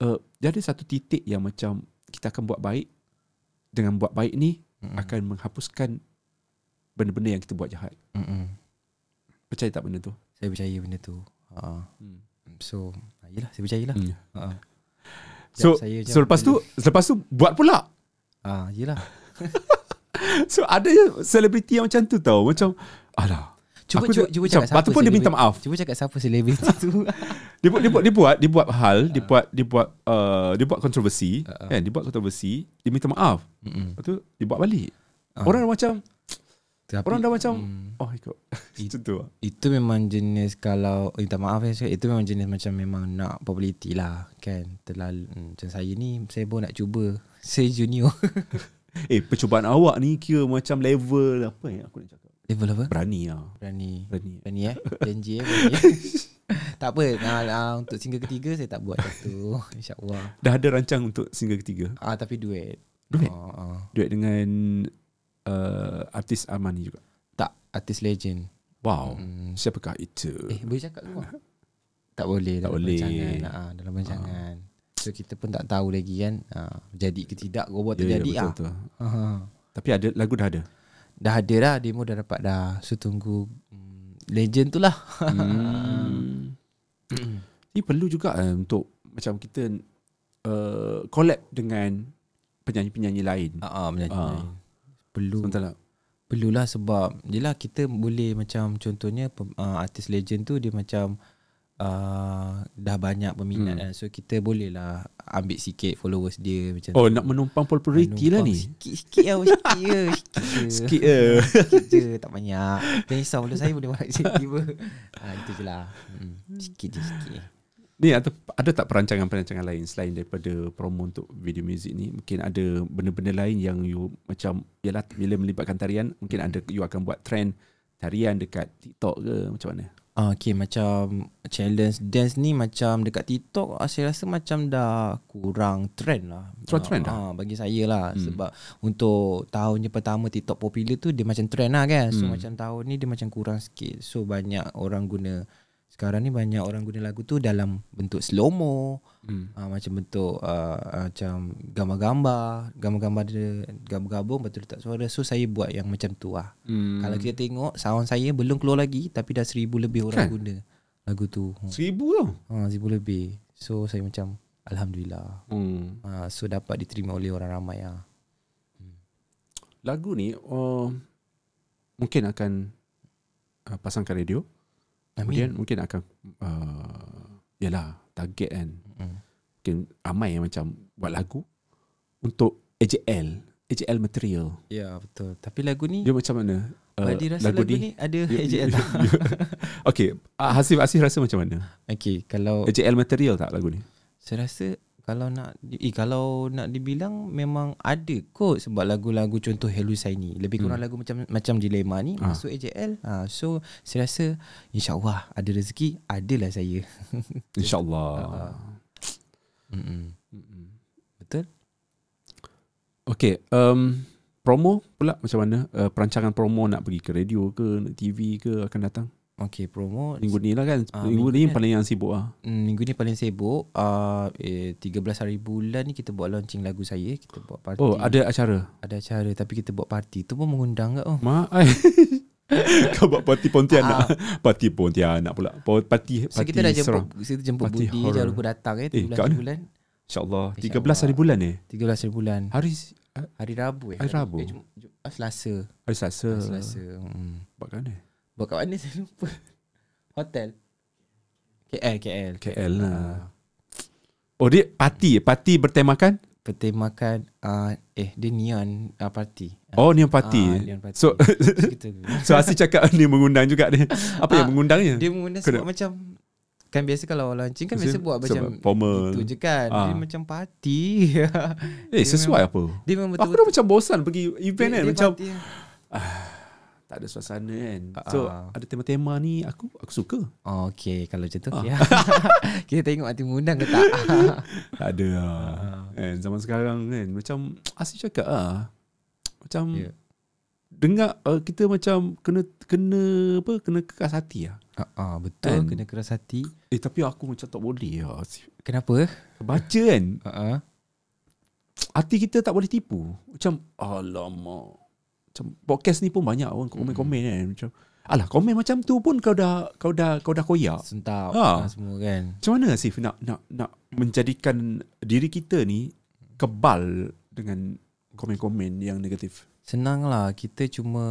Uh, dia ada satu titik yang macam kita akan buat baik dengan buat baik ni Mm-mm. akan menghapuskan benda-benda yang kita buat jahat. Mm-mm. Percaya tak benda tu? Saya percaya benda tu uh. Hmm. So ah, Yelah saya percaya lah Hmm. uh. So, saya so lepas tu lepas tu buat pula. ah, Yelah So ada selebriti yang macam tu tau. Macam alah. Cuba, Aku cuba, cuba macam, cakap lepas tu pun dia minta maaf. Cuba cakap siapa selebriti tu Dia buat dia buat dia buat dia buat hal, dia buat dia buat uh, dia buat kontroversi, Uh-uh. kan? Dia buat kontroversi, dia minta maaf. Mm-mm. Lepas tu dia buat balik. Ah. Orang macam Tapi, orang dah macam mm, oh ikut. Macam tu. lah. Itu memang jenis Kalau oh, Minta maaf ya cakap, Itu memang jenis macam Memang nak populariti lah Kan Terlalu hmm, Macam saya ni Saya pun nak cuba Saya junior Eh percubaan awak ni kira macam level apa yang aku nak cakap. Level apa? Berani lah. Berani Berani. Berani eh Janji eh berani. Tak apa nah, nah, Untuk single ketiga Saya tak buat satu InsyaAllah Dah ada rancang untuk single ketiga. ah, Tapi duet Duet? oh, oh. Duet dengan uh, artis Armani juga. Tak Artis legend Wow. Hmm. Siapakah itu? Eh boleh cakap ke? Tak boleh Tak dalam boleh. rancangan. Ha, dalam rancangan. So kita pun tak tahu lagi kan. Ha, jadi ke tidak Gua buat Ya, terjadi betul, ah. betul. Ha, Tapi ada lagu dah ada. dah ada dah demo dah dapat dah. So tunggu mm, legend tu lah. Hmm. Ini perlu juga eh, untuk macam kita uh, collab dengan penyanyi-penyanyi lain. Ha, ah, menyanyi. Ah. Perlu Sementara perlulah sebab yelah kita boleh macam contohnya uh, artis legend tu dia macam uh, dah banyak peminat Hmm. kan. So kita boleh lah ambil sikit followers dia macam Oh tu. nak menumpang populariti lah ni. Sikit-sikit lah Sikit je Sikit je Sikit Tak banyak Jangan risau Kalau saya boleh buat tiba ha, Itu je lah hmm. Sikit je sikit Ni ada, ada tak perancangan-perancangan lain selain daripada promo untuk video music ni? Mungkin ada benda-benda lain yang you macam yalah bila melibatkan tarian, mungkin ada you akan buat trend tarian dekat TikTok ke macam mana? Ah, Okay macam Challenge dance ni Macam dekat TikTok ah, Saya rasa macam dah Kurang trend lah Kurang trend Ah, Bagi saya lah Hmm. Sebab Untuk tahunnya pertama TikTok popular tu Dia macam trend lah kan So Hmm. macam tahun ni Dia macam kurang sikit So banyak orang guna Sekarang ni banyak orang guna lagu tu Dalam bentuk slow-mo Hmm. uh, macam bentuk uh, uh, macam gambar-gambar, gambar-gambar dia gabung-gabung betul letak suara. So saya buat yang macam tu lah. Hmm. Kalau kita tengok sound saya belum keluar lagi tapi dah seribu lebih orang Kan? guna lagu tu. Seribu tau. Ha, seribu lebih. So saya macam alhamdulillah. Hmm. Ha, so dapat diterima oleh orang ramai ah. Lagu ni uh, mungkin akan uh, pasangkan radio. Kemudian mungkin akan uh, yalah target kan. Mm. Mungkin ramai yang macam buat lagu untuk AJL, AJL material. Ya betul. Tapi lagu ni Dia macam mana? Uh, Badi rasa lagu, ni ada You- AJL you- tak? you- Okay uh, Hasif Hasif rasa macam mana Okay kalau AJL material tak lagu ni saya rasa kalau nak eh, kalau nak dibilang memang ada kot sebab lagu-lagu contoh Hello Saini lebih kurang lagu macam macam dilema ni Ah. masuk AJL ha, so saya rasa insyaallah ada rezeki adalah saya InsyaAllah. Mm-mm. betul Okay, um, promo pula macam mana? Uh, perancangan promo nak pergi ke radio ke, nak TV ke akan datang? Okey promo Minggu ni lah kan? Ah, minggu, minggu ni paling yang sibuk lah. Mm, minggu ni paling sibuk uh, eh, 13 hari bulan ni kita buat launching lagu saya kita buat party Oh, ada acara? ada acara tapi kita buat party tu pun mengundang ke oh Mak. Kau buat parti Pontianak. Parti Pontianak pula. Pa- Parti, so kita dah jemput kita jemput Party Budi horror. jangan lupa datang eh Eh, 13 kat hari bulan InsyaAllah. 13 InsyaAllah. hari bulan ni? 13 hari bulan Hari Hari Rabu eh Hari Rabu. eh, ah, Selasa hari Selasa. Hari Selasa hmm. Buat kat mana? Buat kat mana saya lupa Hotel KL KL KL lah. Ah, Oh, dia parti. Parti bertemakan? Pertemakan uh, Eh dia neon uh, party Oh, ni yang parti. Ah, neon party. So, So, Asi cakap ni mengundang juga dia. Apa yang Ah, mengundangnya? Dia mengundang Kena- sebab macam Kan biasa kalau launching kan biasa Biasa- buat macam formal. Itu je kan Dia Ah. macam party Eh, sesuai apa? Dia memang Aku dah macam bosan pergi event kan. Macam party. Tak ada suasana kan. So, Ah. ada tema-tema ni aku aku suka. Oh, okay Kalau macam tu Ah. okay. Kita tengok nanti mengundang ke tak Tak ada lah. Ah. Kan, zaman sekarang kan. Macam Asi cakap lah. Macam Ya. dengar uh, kita macam kena kena apa kena keras hati lah. Ah, ah, Betul Kan? Kena keras hati Eh tapi aku macam tak boleh lah. Kenapa? Baca kan Ah, ah. hati kita tak boleh tipu. Macam alamak. Macam podcast ni pun banyak orang komen-komen kan macam alah komen macam tu pun kau dah kau dah kau dah koyak. Sentap Ah. ah. Semua kan Macam mana Asif nak nak nak menjadikan diri kita ni kebal dengan komen-komen yang negatif? Senang lah Kita cuma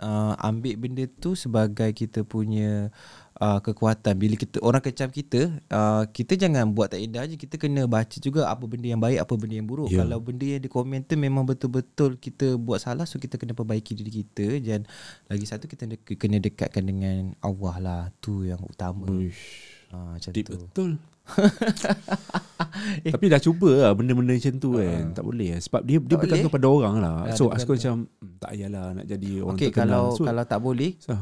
uh, Ambil benda tu Sebagai kita punya uh, Kekuatan Bila kita Orang kecam kita uh, Kita jangan buat tak indah je Kita kena baca juga Apa benda yang baik Apa benda yang buruk Ya. Kalau benda yang di komen tu Memang betul-betul Kita buat salah So kita kena perbaiki diri kita Dan lagi satu Kita de- kena dekatkan dengan Allah lah Tu yang utama Uish, uh, Macam deep tu betul. Tapi dah cuba lah benda-benda macam tu kan. Tak boleh lah. Sebab dia dia bergantung boleh. pada orang lah. Ah, So aku macam hmm, tak payahlah nak jadi orang Okay terkenal. kalau so, Kalau tak boleh so,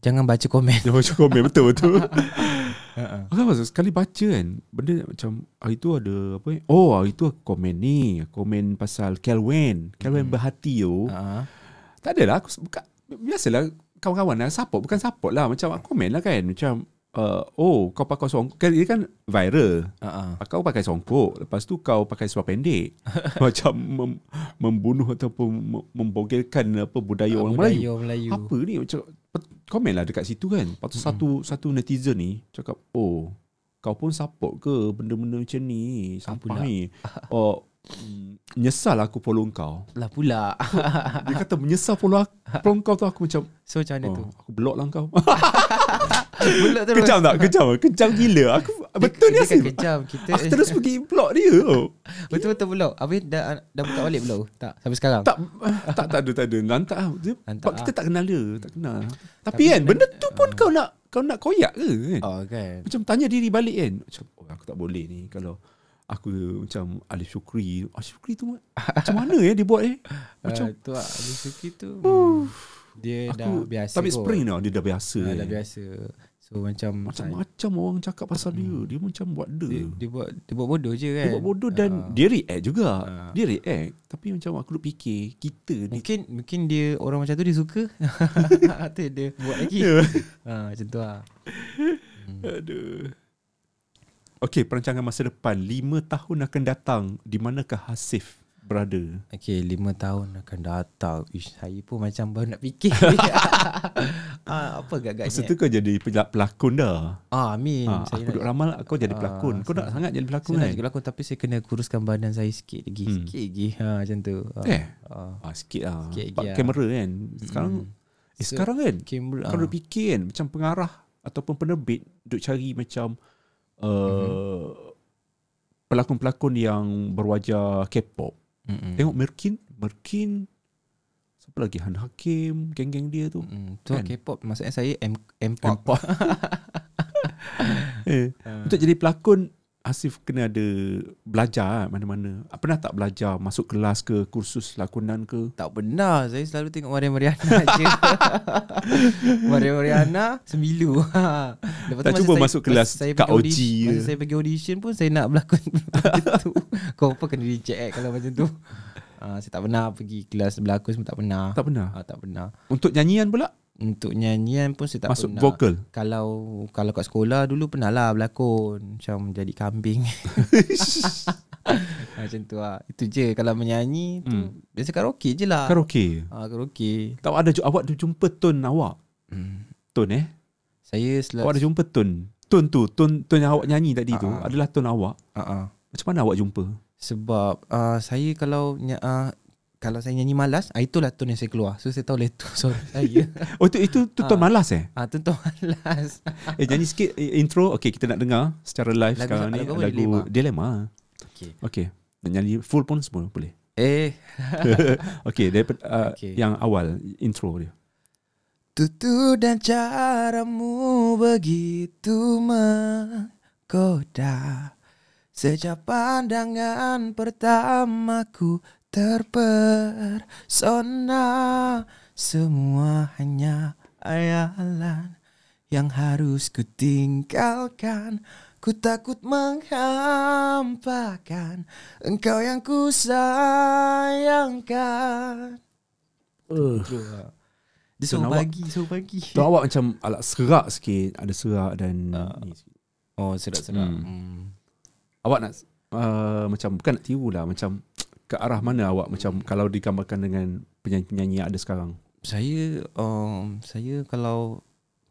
Jangan baca komen dia macam komen betul-betul. uh-uh. Masa sekali baca kan Benda macam Hari tu ada apa ni Oh hari tu aku komen ni Komen pasal Kelwen Kelwen Hmm. berhati tu Uh-uh. Tak adalah aku buka, Biasalah Kawan-kawan lah Support Bukan support lah Macam aku komen lah kan Macam uh, Oh kau pakai songkok kan, Dia kan viral Uh-uh. Kau pakai songkok Lepas tu kau pakai seluar pendek Macam mem, Membunuh ataupun mem- Membogelkan apa Budaya orang Melayu Budaya orang Melayu apa ni macam pet- komen lah dekat situ kan. Lepas tu satu satu netizen ni cakap, "Oh, kau pun support ke benda-benda macam ni? Sampah pula? ni." Oh, mm, nyesal aku follow kau. Lah pula Dia kata menyesal follow aku, follow kau tu aku macam, So macam mana tu oh, aku block lah kau. Belok terus kejam tak? Kejam. Kejam gila. Aku betul dia dia kan sih. kejam kita Aku terus pergi block dia. Oh. betul-betul belok habis dah dah buka balik belum tak sampai sekarang Tak, tak tak ada tak ada. Lantak ah. Dia, sebab kita ah. tak kenal dia, tak kenal. Tapi, Tapi kan benda tu pun kau nak kau nak koyak ke kan? oh kan Macam tanya diri balik kan Macam oh, aku tak boleh ni Kalau aku macam Alif Syukri Alif Syukri tu Macam mana ya dia buat eh macam uh, tu lah Abis Suki tu dia dah aku biasa Tapi kot. spring tau Dia dah biasa Ah, eh. dah biasa so macam Macam-macam orang cakap pasal dia. Dia macam buat dia dia, dia buat dia buat bodoh je kan? Dia buat bodoh dan Ah. Dia react juga. Ah. Dia react Tapi macam aku duk fikir Kita ni mungkin mungkin dia orang macam tu dia suka. Tu dia buat lagi. Ha, macam tu lah. Aduh. Okay perancangan masa depan. 5 tahun akan datang. Di manakah Hasif berada Okay, lima tahun akan datang. Ish, saya pun macam baru nak fikir. ah, apa gagaknya? Masa tu kau jadi pel- pelakon dah Ah, amin. Ha, saya aku duk nak, ramal kau jadi Ah, pelakon. Kau nak saya- sangat jadi pelakon saya nak kan? jadi pelakon tapi saya kena kuruskan badan saya sikit lagi. Hmm. Sikit lagi. Ha, macam tu. Ah, Eh? ah. Ah, sikit lah. Sikit lagi lah. kamera kan. Sekarang Mm. eh, So, sekarang kan Kamera. kau ah. duk fikir kan macam pengarah ataupun penerbit duk cari macam uh, Mhm. pelakon-pelakon yang berwajah K-pop. Mm-mm. Tengok Merkin, Merkin siapa lagi Han Hakim, geng-geng dia tu. Mm, tu Kan? K-pop maksudnya saya M M-pop. M-pop. eh, Ah. untuk jadi pelakon Asif kena ada belajar ah, mana-mana. Ah, Pernah tak belajar masuk kelas ke kursus lakonan ke? Tak pernah Saya selalu tengok Maria Mariana je Maria Mariana Sembilu Lepas Tak cuba masuk kelas masa kat OG? Masa saya pergi audition pun Saya nak berlakon tu Kau apa kena reject eh, Kalau macam tu Ah, Saya tak pernah pergi kelas berlakon semua Tak pernah Tak pernah. Ah, Tak pernah Untuk nyanyian pula? Untuk nyanyian pun saya tak masuk pernah vokal? Kalau Kalau kat sekolah dulu Pernah lah berlakon Macam jadi kambing Macam tu lah Itu je Kalau menyanyi tu Hmm. Biasa karaoke je lah Karaoke. Ah, karaoke Tak ada awak ada jumpa tone awak. Hmm. Tone eh? Saya selalu Awak ada jumpa tone. Tone tu, tone tone yang awak nyanyi tadi tu Ah, ah. adalah tone awak. uh-uh. Macam mana awak jumpa? Sebab uh, Saya kalau uh, Kalau saya nyanyi malas uh, Itulah tone yang saya keluar So saya tahu lah suara saya Oh itu itu tu tone Ah. malas eh? Ah, tu tone malas Eh nyanyi sikit eh, intro. Okey kita nak dengar secara live Lagu- sekarang ni lagu lagu Dilema? Dilema. okay. Okey. Nak nyanyi full pun semua boleh. Eh Okey daripada uh, Okey. yang awal intro dia. Tutur dan caramu begitu menggoda Sejak pandangan pertamaku terpesona Semua hanya ayalan yang harus ku tinggalkan Ku takut menghampakan engkau yang ku sayangkan Uh. Dia So, suruh awak- pagi, suruh pagi Tu awak macam alat serak sikit, ada serak dan Ah. ni sikit. Oh sedap-sedap Hmm. hmm. Awak nak uh, macam bukan nak tiru lah macam ke arah mana awak macam kalau digambarkan dengan penyanyi-penyanyi yang ada sekarang. Saya um, Saya kalau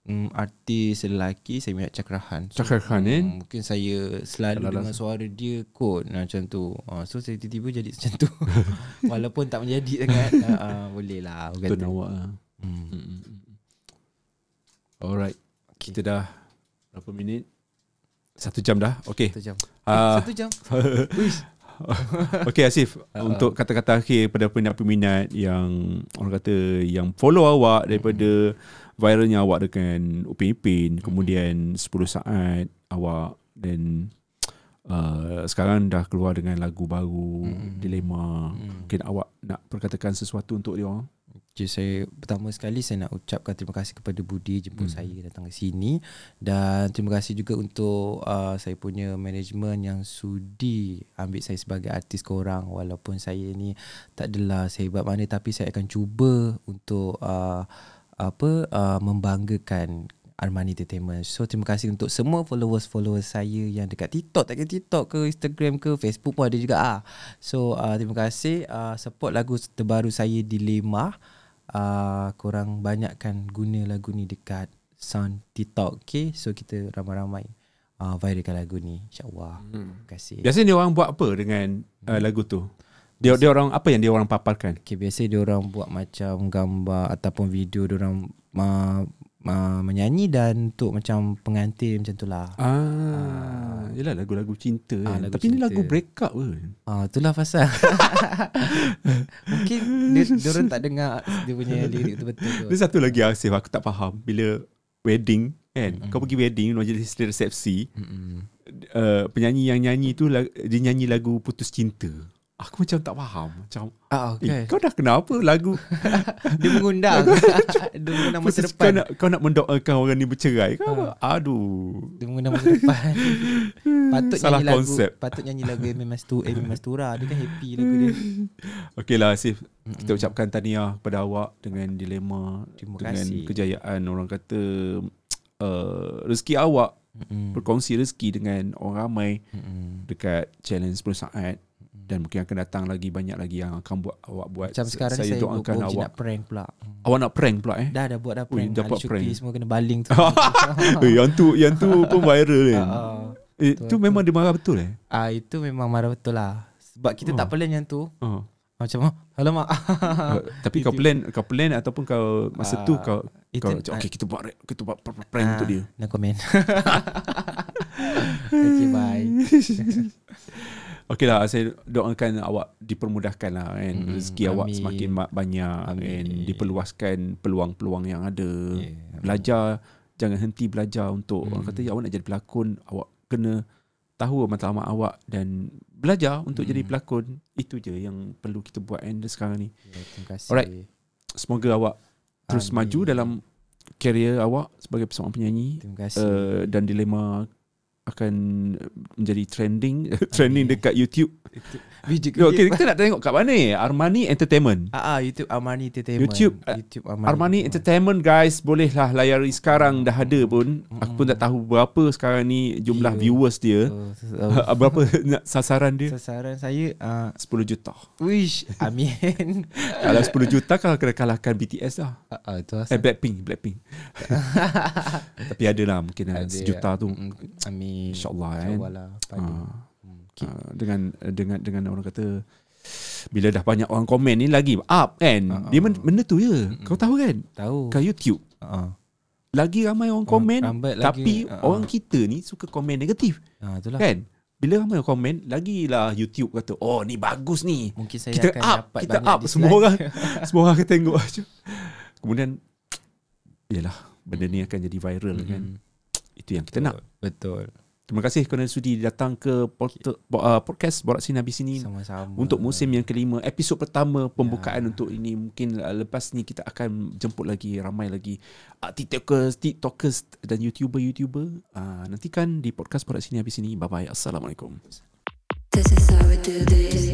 um, Artis lelaki Saya minat Cakrahan Cakrahan, eh? um, Mungkin saya Selalu Kalau dengan suara dia Kot macam tu uh, So saya tiba-tiba jadi macam tu Walaupun tak menjadi sangat uh, uh, Boleh lah kata. awak lah. hmm. Mm-mm. Alright. Kita dah berapa minit? Satu jam dah. Okay. Satu jam eh, Satu jam okay Asif Ah, Untuk kata-kata akhir Pada peminat-peminat Yang Orang kata Yang follow awak Daripada Viralnya awak dengan Upin Ipin Kemudian 10 saat Awak Dan uh, Sekarang dah keluar dengan lagu baru Dilema. Mungkin awak Nak perkatakan sesuatu Untuk dia orang Okay, saya pertama sekali saya nak ucapkan terima kasih kepada Budi jemput Hmm. saya datang ke sini dan terima kasih juga untuk uh, saya punya management yang sudi ambil saya sebagai artis korang walaupun saya ni tak adalah sehebat mana tapi saya akan cuba untuk uh, apa uh, membanggakan Armani Entertainment. So terima kasih untuk semua followers-followers saya yang dekat TikTok, tak kira TikTok ke Instagram ke Facebook pun ada juga ah. So uh, terima kasih uh, support lagu terbaru saya Dilema. Uh, korang banyakkan guna lagu ni dekat sound TikTok. Okay, so kita ramai-ramai uh, viralkan lagu ni insya-Allah. Terima kasih. Biasanya dia orang buat apa Dengan uh, lagu tu dia, dia orang Apa yang dia orang paparkan Okay, biasa dia orang buat macam gambar ataupun video dia orang uh, uh, menyanyi dan untuk macam pengantin macam tu lah. Ah, Yelah lagu-lagu cinta Ah, kan. lagu Tapi ni cinta. lagu break up ke Ah, itulah pasal. Mungkin dia dia orang tak dengar dia punya lirik tu betul tu. Ada satu lagi Asif aku tak faham bila wedding kan mm-hmm. kau pergi wedding majlis resepsi Mm-mm. uh, penyanyi yang nyanyi tu dia nyanyi lagu putus cinta. Aku macam tak faham macam Ah, eh, okay. kau dah kenapa lagu Dia mengundang. dia mengundang masa putus, kau depan. nak kau nak mendoakan orang ni bercerai kau apa? Aduh. Dia mengundang masa depan. Patut Salah nyanyi lagu, konsep. patut nyanyi lagu Amy Mastura, Amy Mastura. Dia kan happy lagu dia. Okey lah Asif Kita ucapkan tahniah pada awak Dengan dilema Terima Dengan kasih. kejayaan Orang kata uh, Rezeki awak Mm-mm. Berkongsi rezeki dengan orang ramai Mm-mm. Dekat challenge 10 saat Dan mungkin akan datang lagi Banyak lagi yang akan buat awak buat Macam sekarang saya, saya doakan awak nak prank pula. Awak nak prank pula eh Dah dah buat dah Ui, prank. Ali buat Syukri prank. semua kena baling tu. eh, Yang tu Yang tu pun viral kan Ah, Eh, tu memang dia marah betul eh ah, itu memang marah betul lah. Sebab kita Oh. tak plan yang tu. oh. Macam oh, alamak. Uh, tapi kau plan kau plan ataupun kau masa tu Ah, kau itu- kau macam, okay kita buat kita buat pr- pr- prank untuk dia. No comment. okay, bye. Okey lah saya doakan awak dipermudahkan lah kan Mm, rezeki awak amin. semakin ma- banyak Amin. kan diperluaskan peluang-peluang yang ada. Yeah. Belajar jangan henti belajar untuk Mm. orang kata ya awak nak jadi pelakon awak kena tahu matlamat awak dan belajar untuk Hmm. jadi pelakon. Itu je yang perlu kita buat and sekarang ni. Ya, terima kasih. Alright. Semoga awak terus Amin. maju dalam karier awak sebagai seorang penyanyi Terima kasih. uh, dan dilema akan menjadi trending trending dekat YouTube. Video Yo, okay, kita nak tengok kat mana ni? Armani Entertainment. Ah, ah, YouTube Armani Entertainment. YouTube, uh, YouTube Armani Entertainment guys bolehlah layari sekarang dah ada pun. Aku pun tak tahu berapa sekarang ni jumlah Ya. viewers dia. Oh, so- berapa nak sasaran dia? Sasaran saya uh, 10 juta. Wish Amin Kalau 10 juta kalau kena kalahkan BTS lah. uh, uh, tu Eh Blackpink, Blackpink. Tapi ada lah mungkin ada Ada. sejuta tu. Mm, Amin InsyaAllah, kan? InsyaAllah lah Pada Ah. Hmm, okay. Uh, dengan dengan dengan orang kata bila dah banyak orang komen ni lagi up kan. Ah, Dia ah. men- benda tu je. Kau tahu kan? Tahu Kat YouTube uh, lagi ramai orang komen lagi, tapi ah, ah. orang kita ni suka komen negatif uh, Itulah kan? Bila ramai orang komen lagilah YouTube kata oh ni bagus ni. Mungkin saya Kita akan up, dapat kita up dislike. semua orang semua orang akan tengok aja. Kemudian yalah benda ni akan jadi viral kan. Mm, Itu yang kita nak. Betul Terima kasih kerana sudi datang ke portal, uh, podcast Borak Sini Habis Sini Sama-sama. untuk musim yang kelima episod pertama pembukaan Ya. untuk ini. Mungkin uh, lepas ni kita akan jemput lagi ramai lagi uh, tiktokers tiktokers dan youtuber-youtuber uh, nantikan di podcast Borak Sini Habis Sini. Bye bye assalamualaikum. This is how we do this.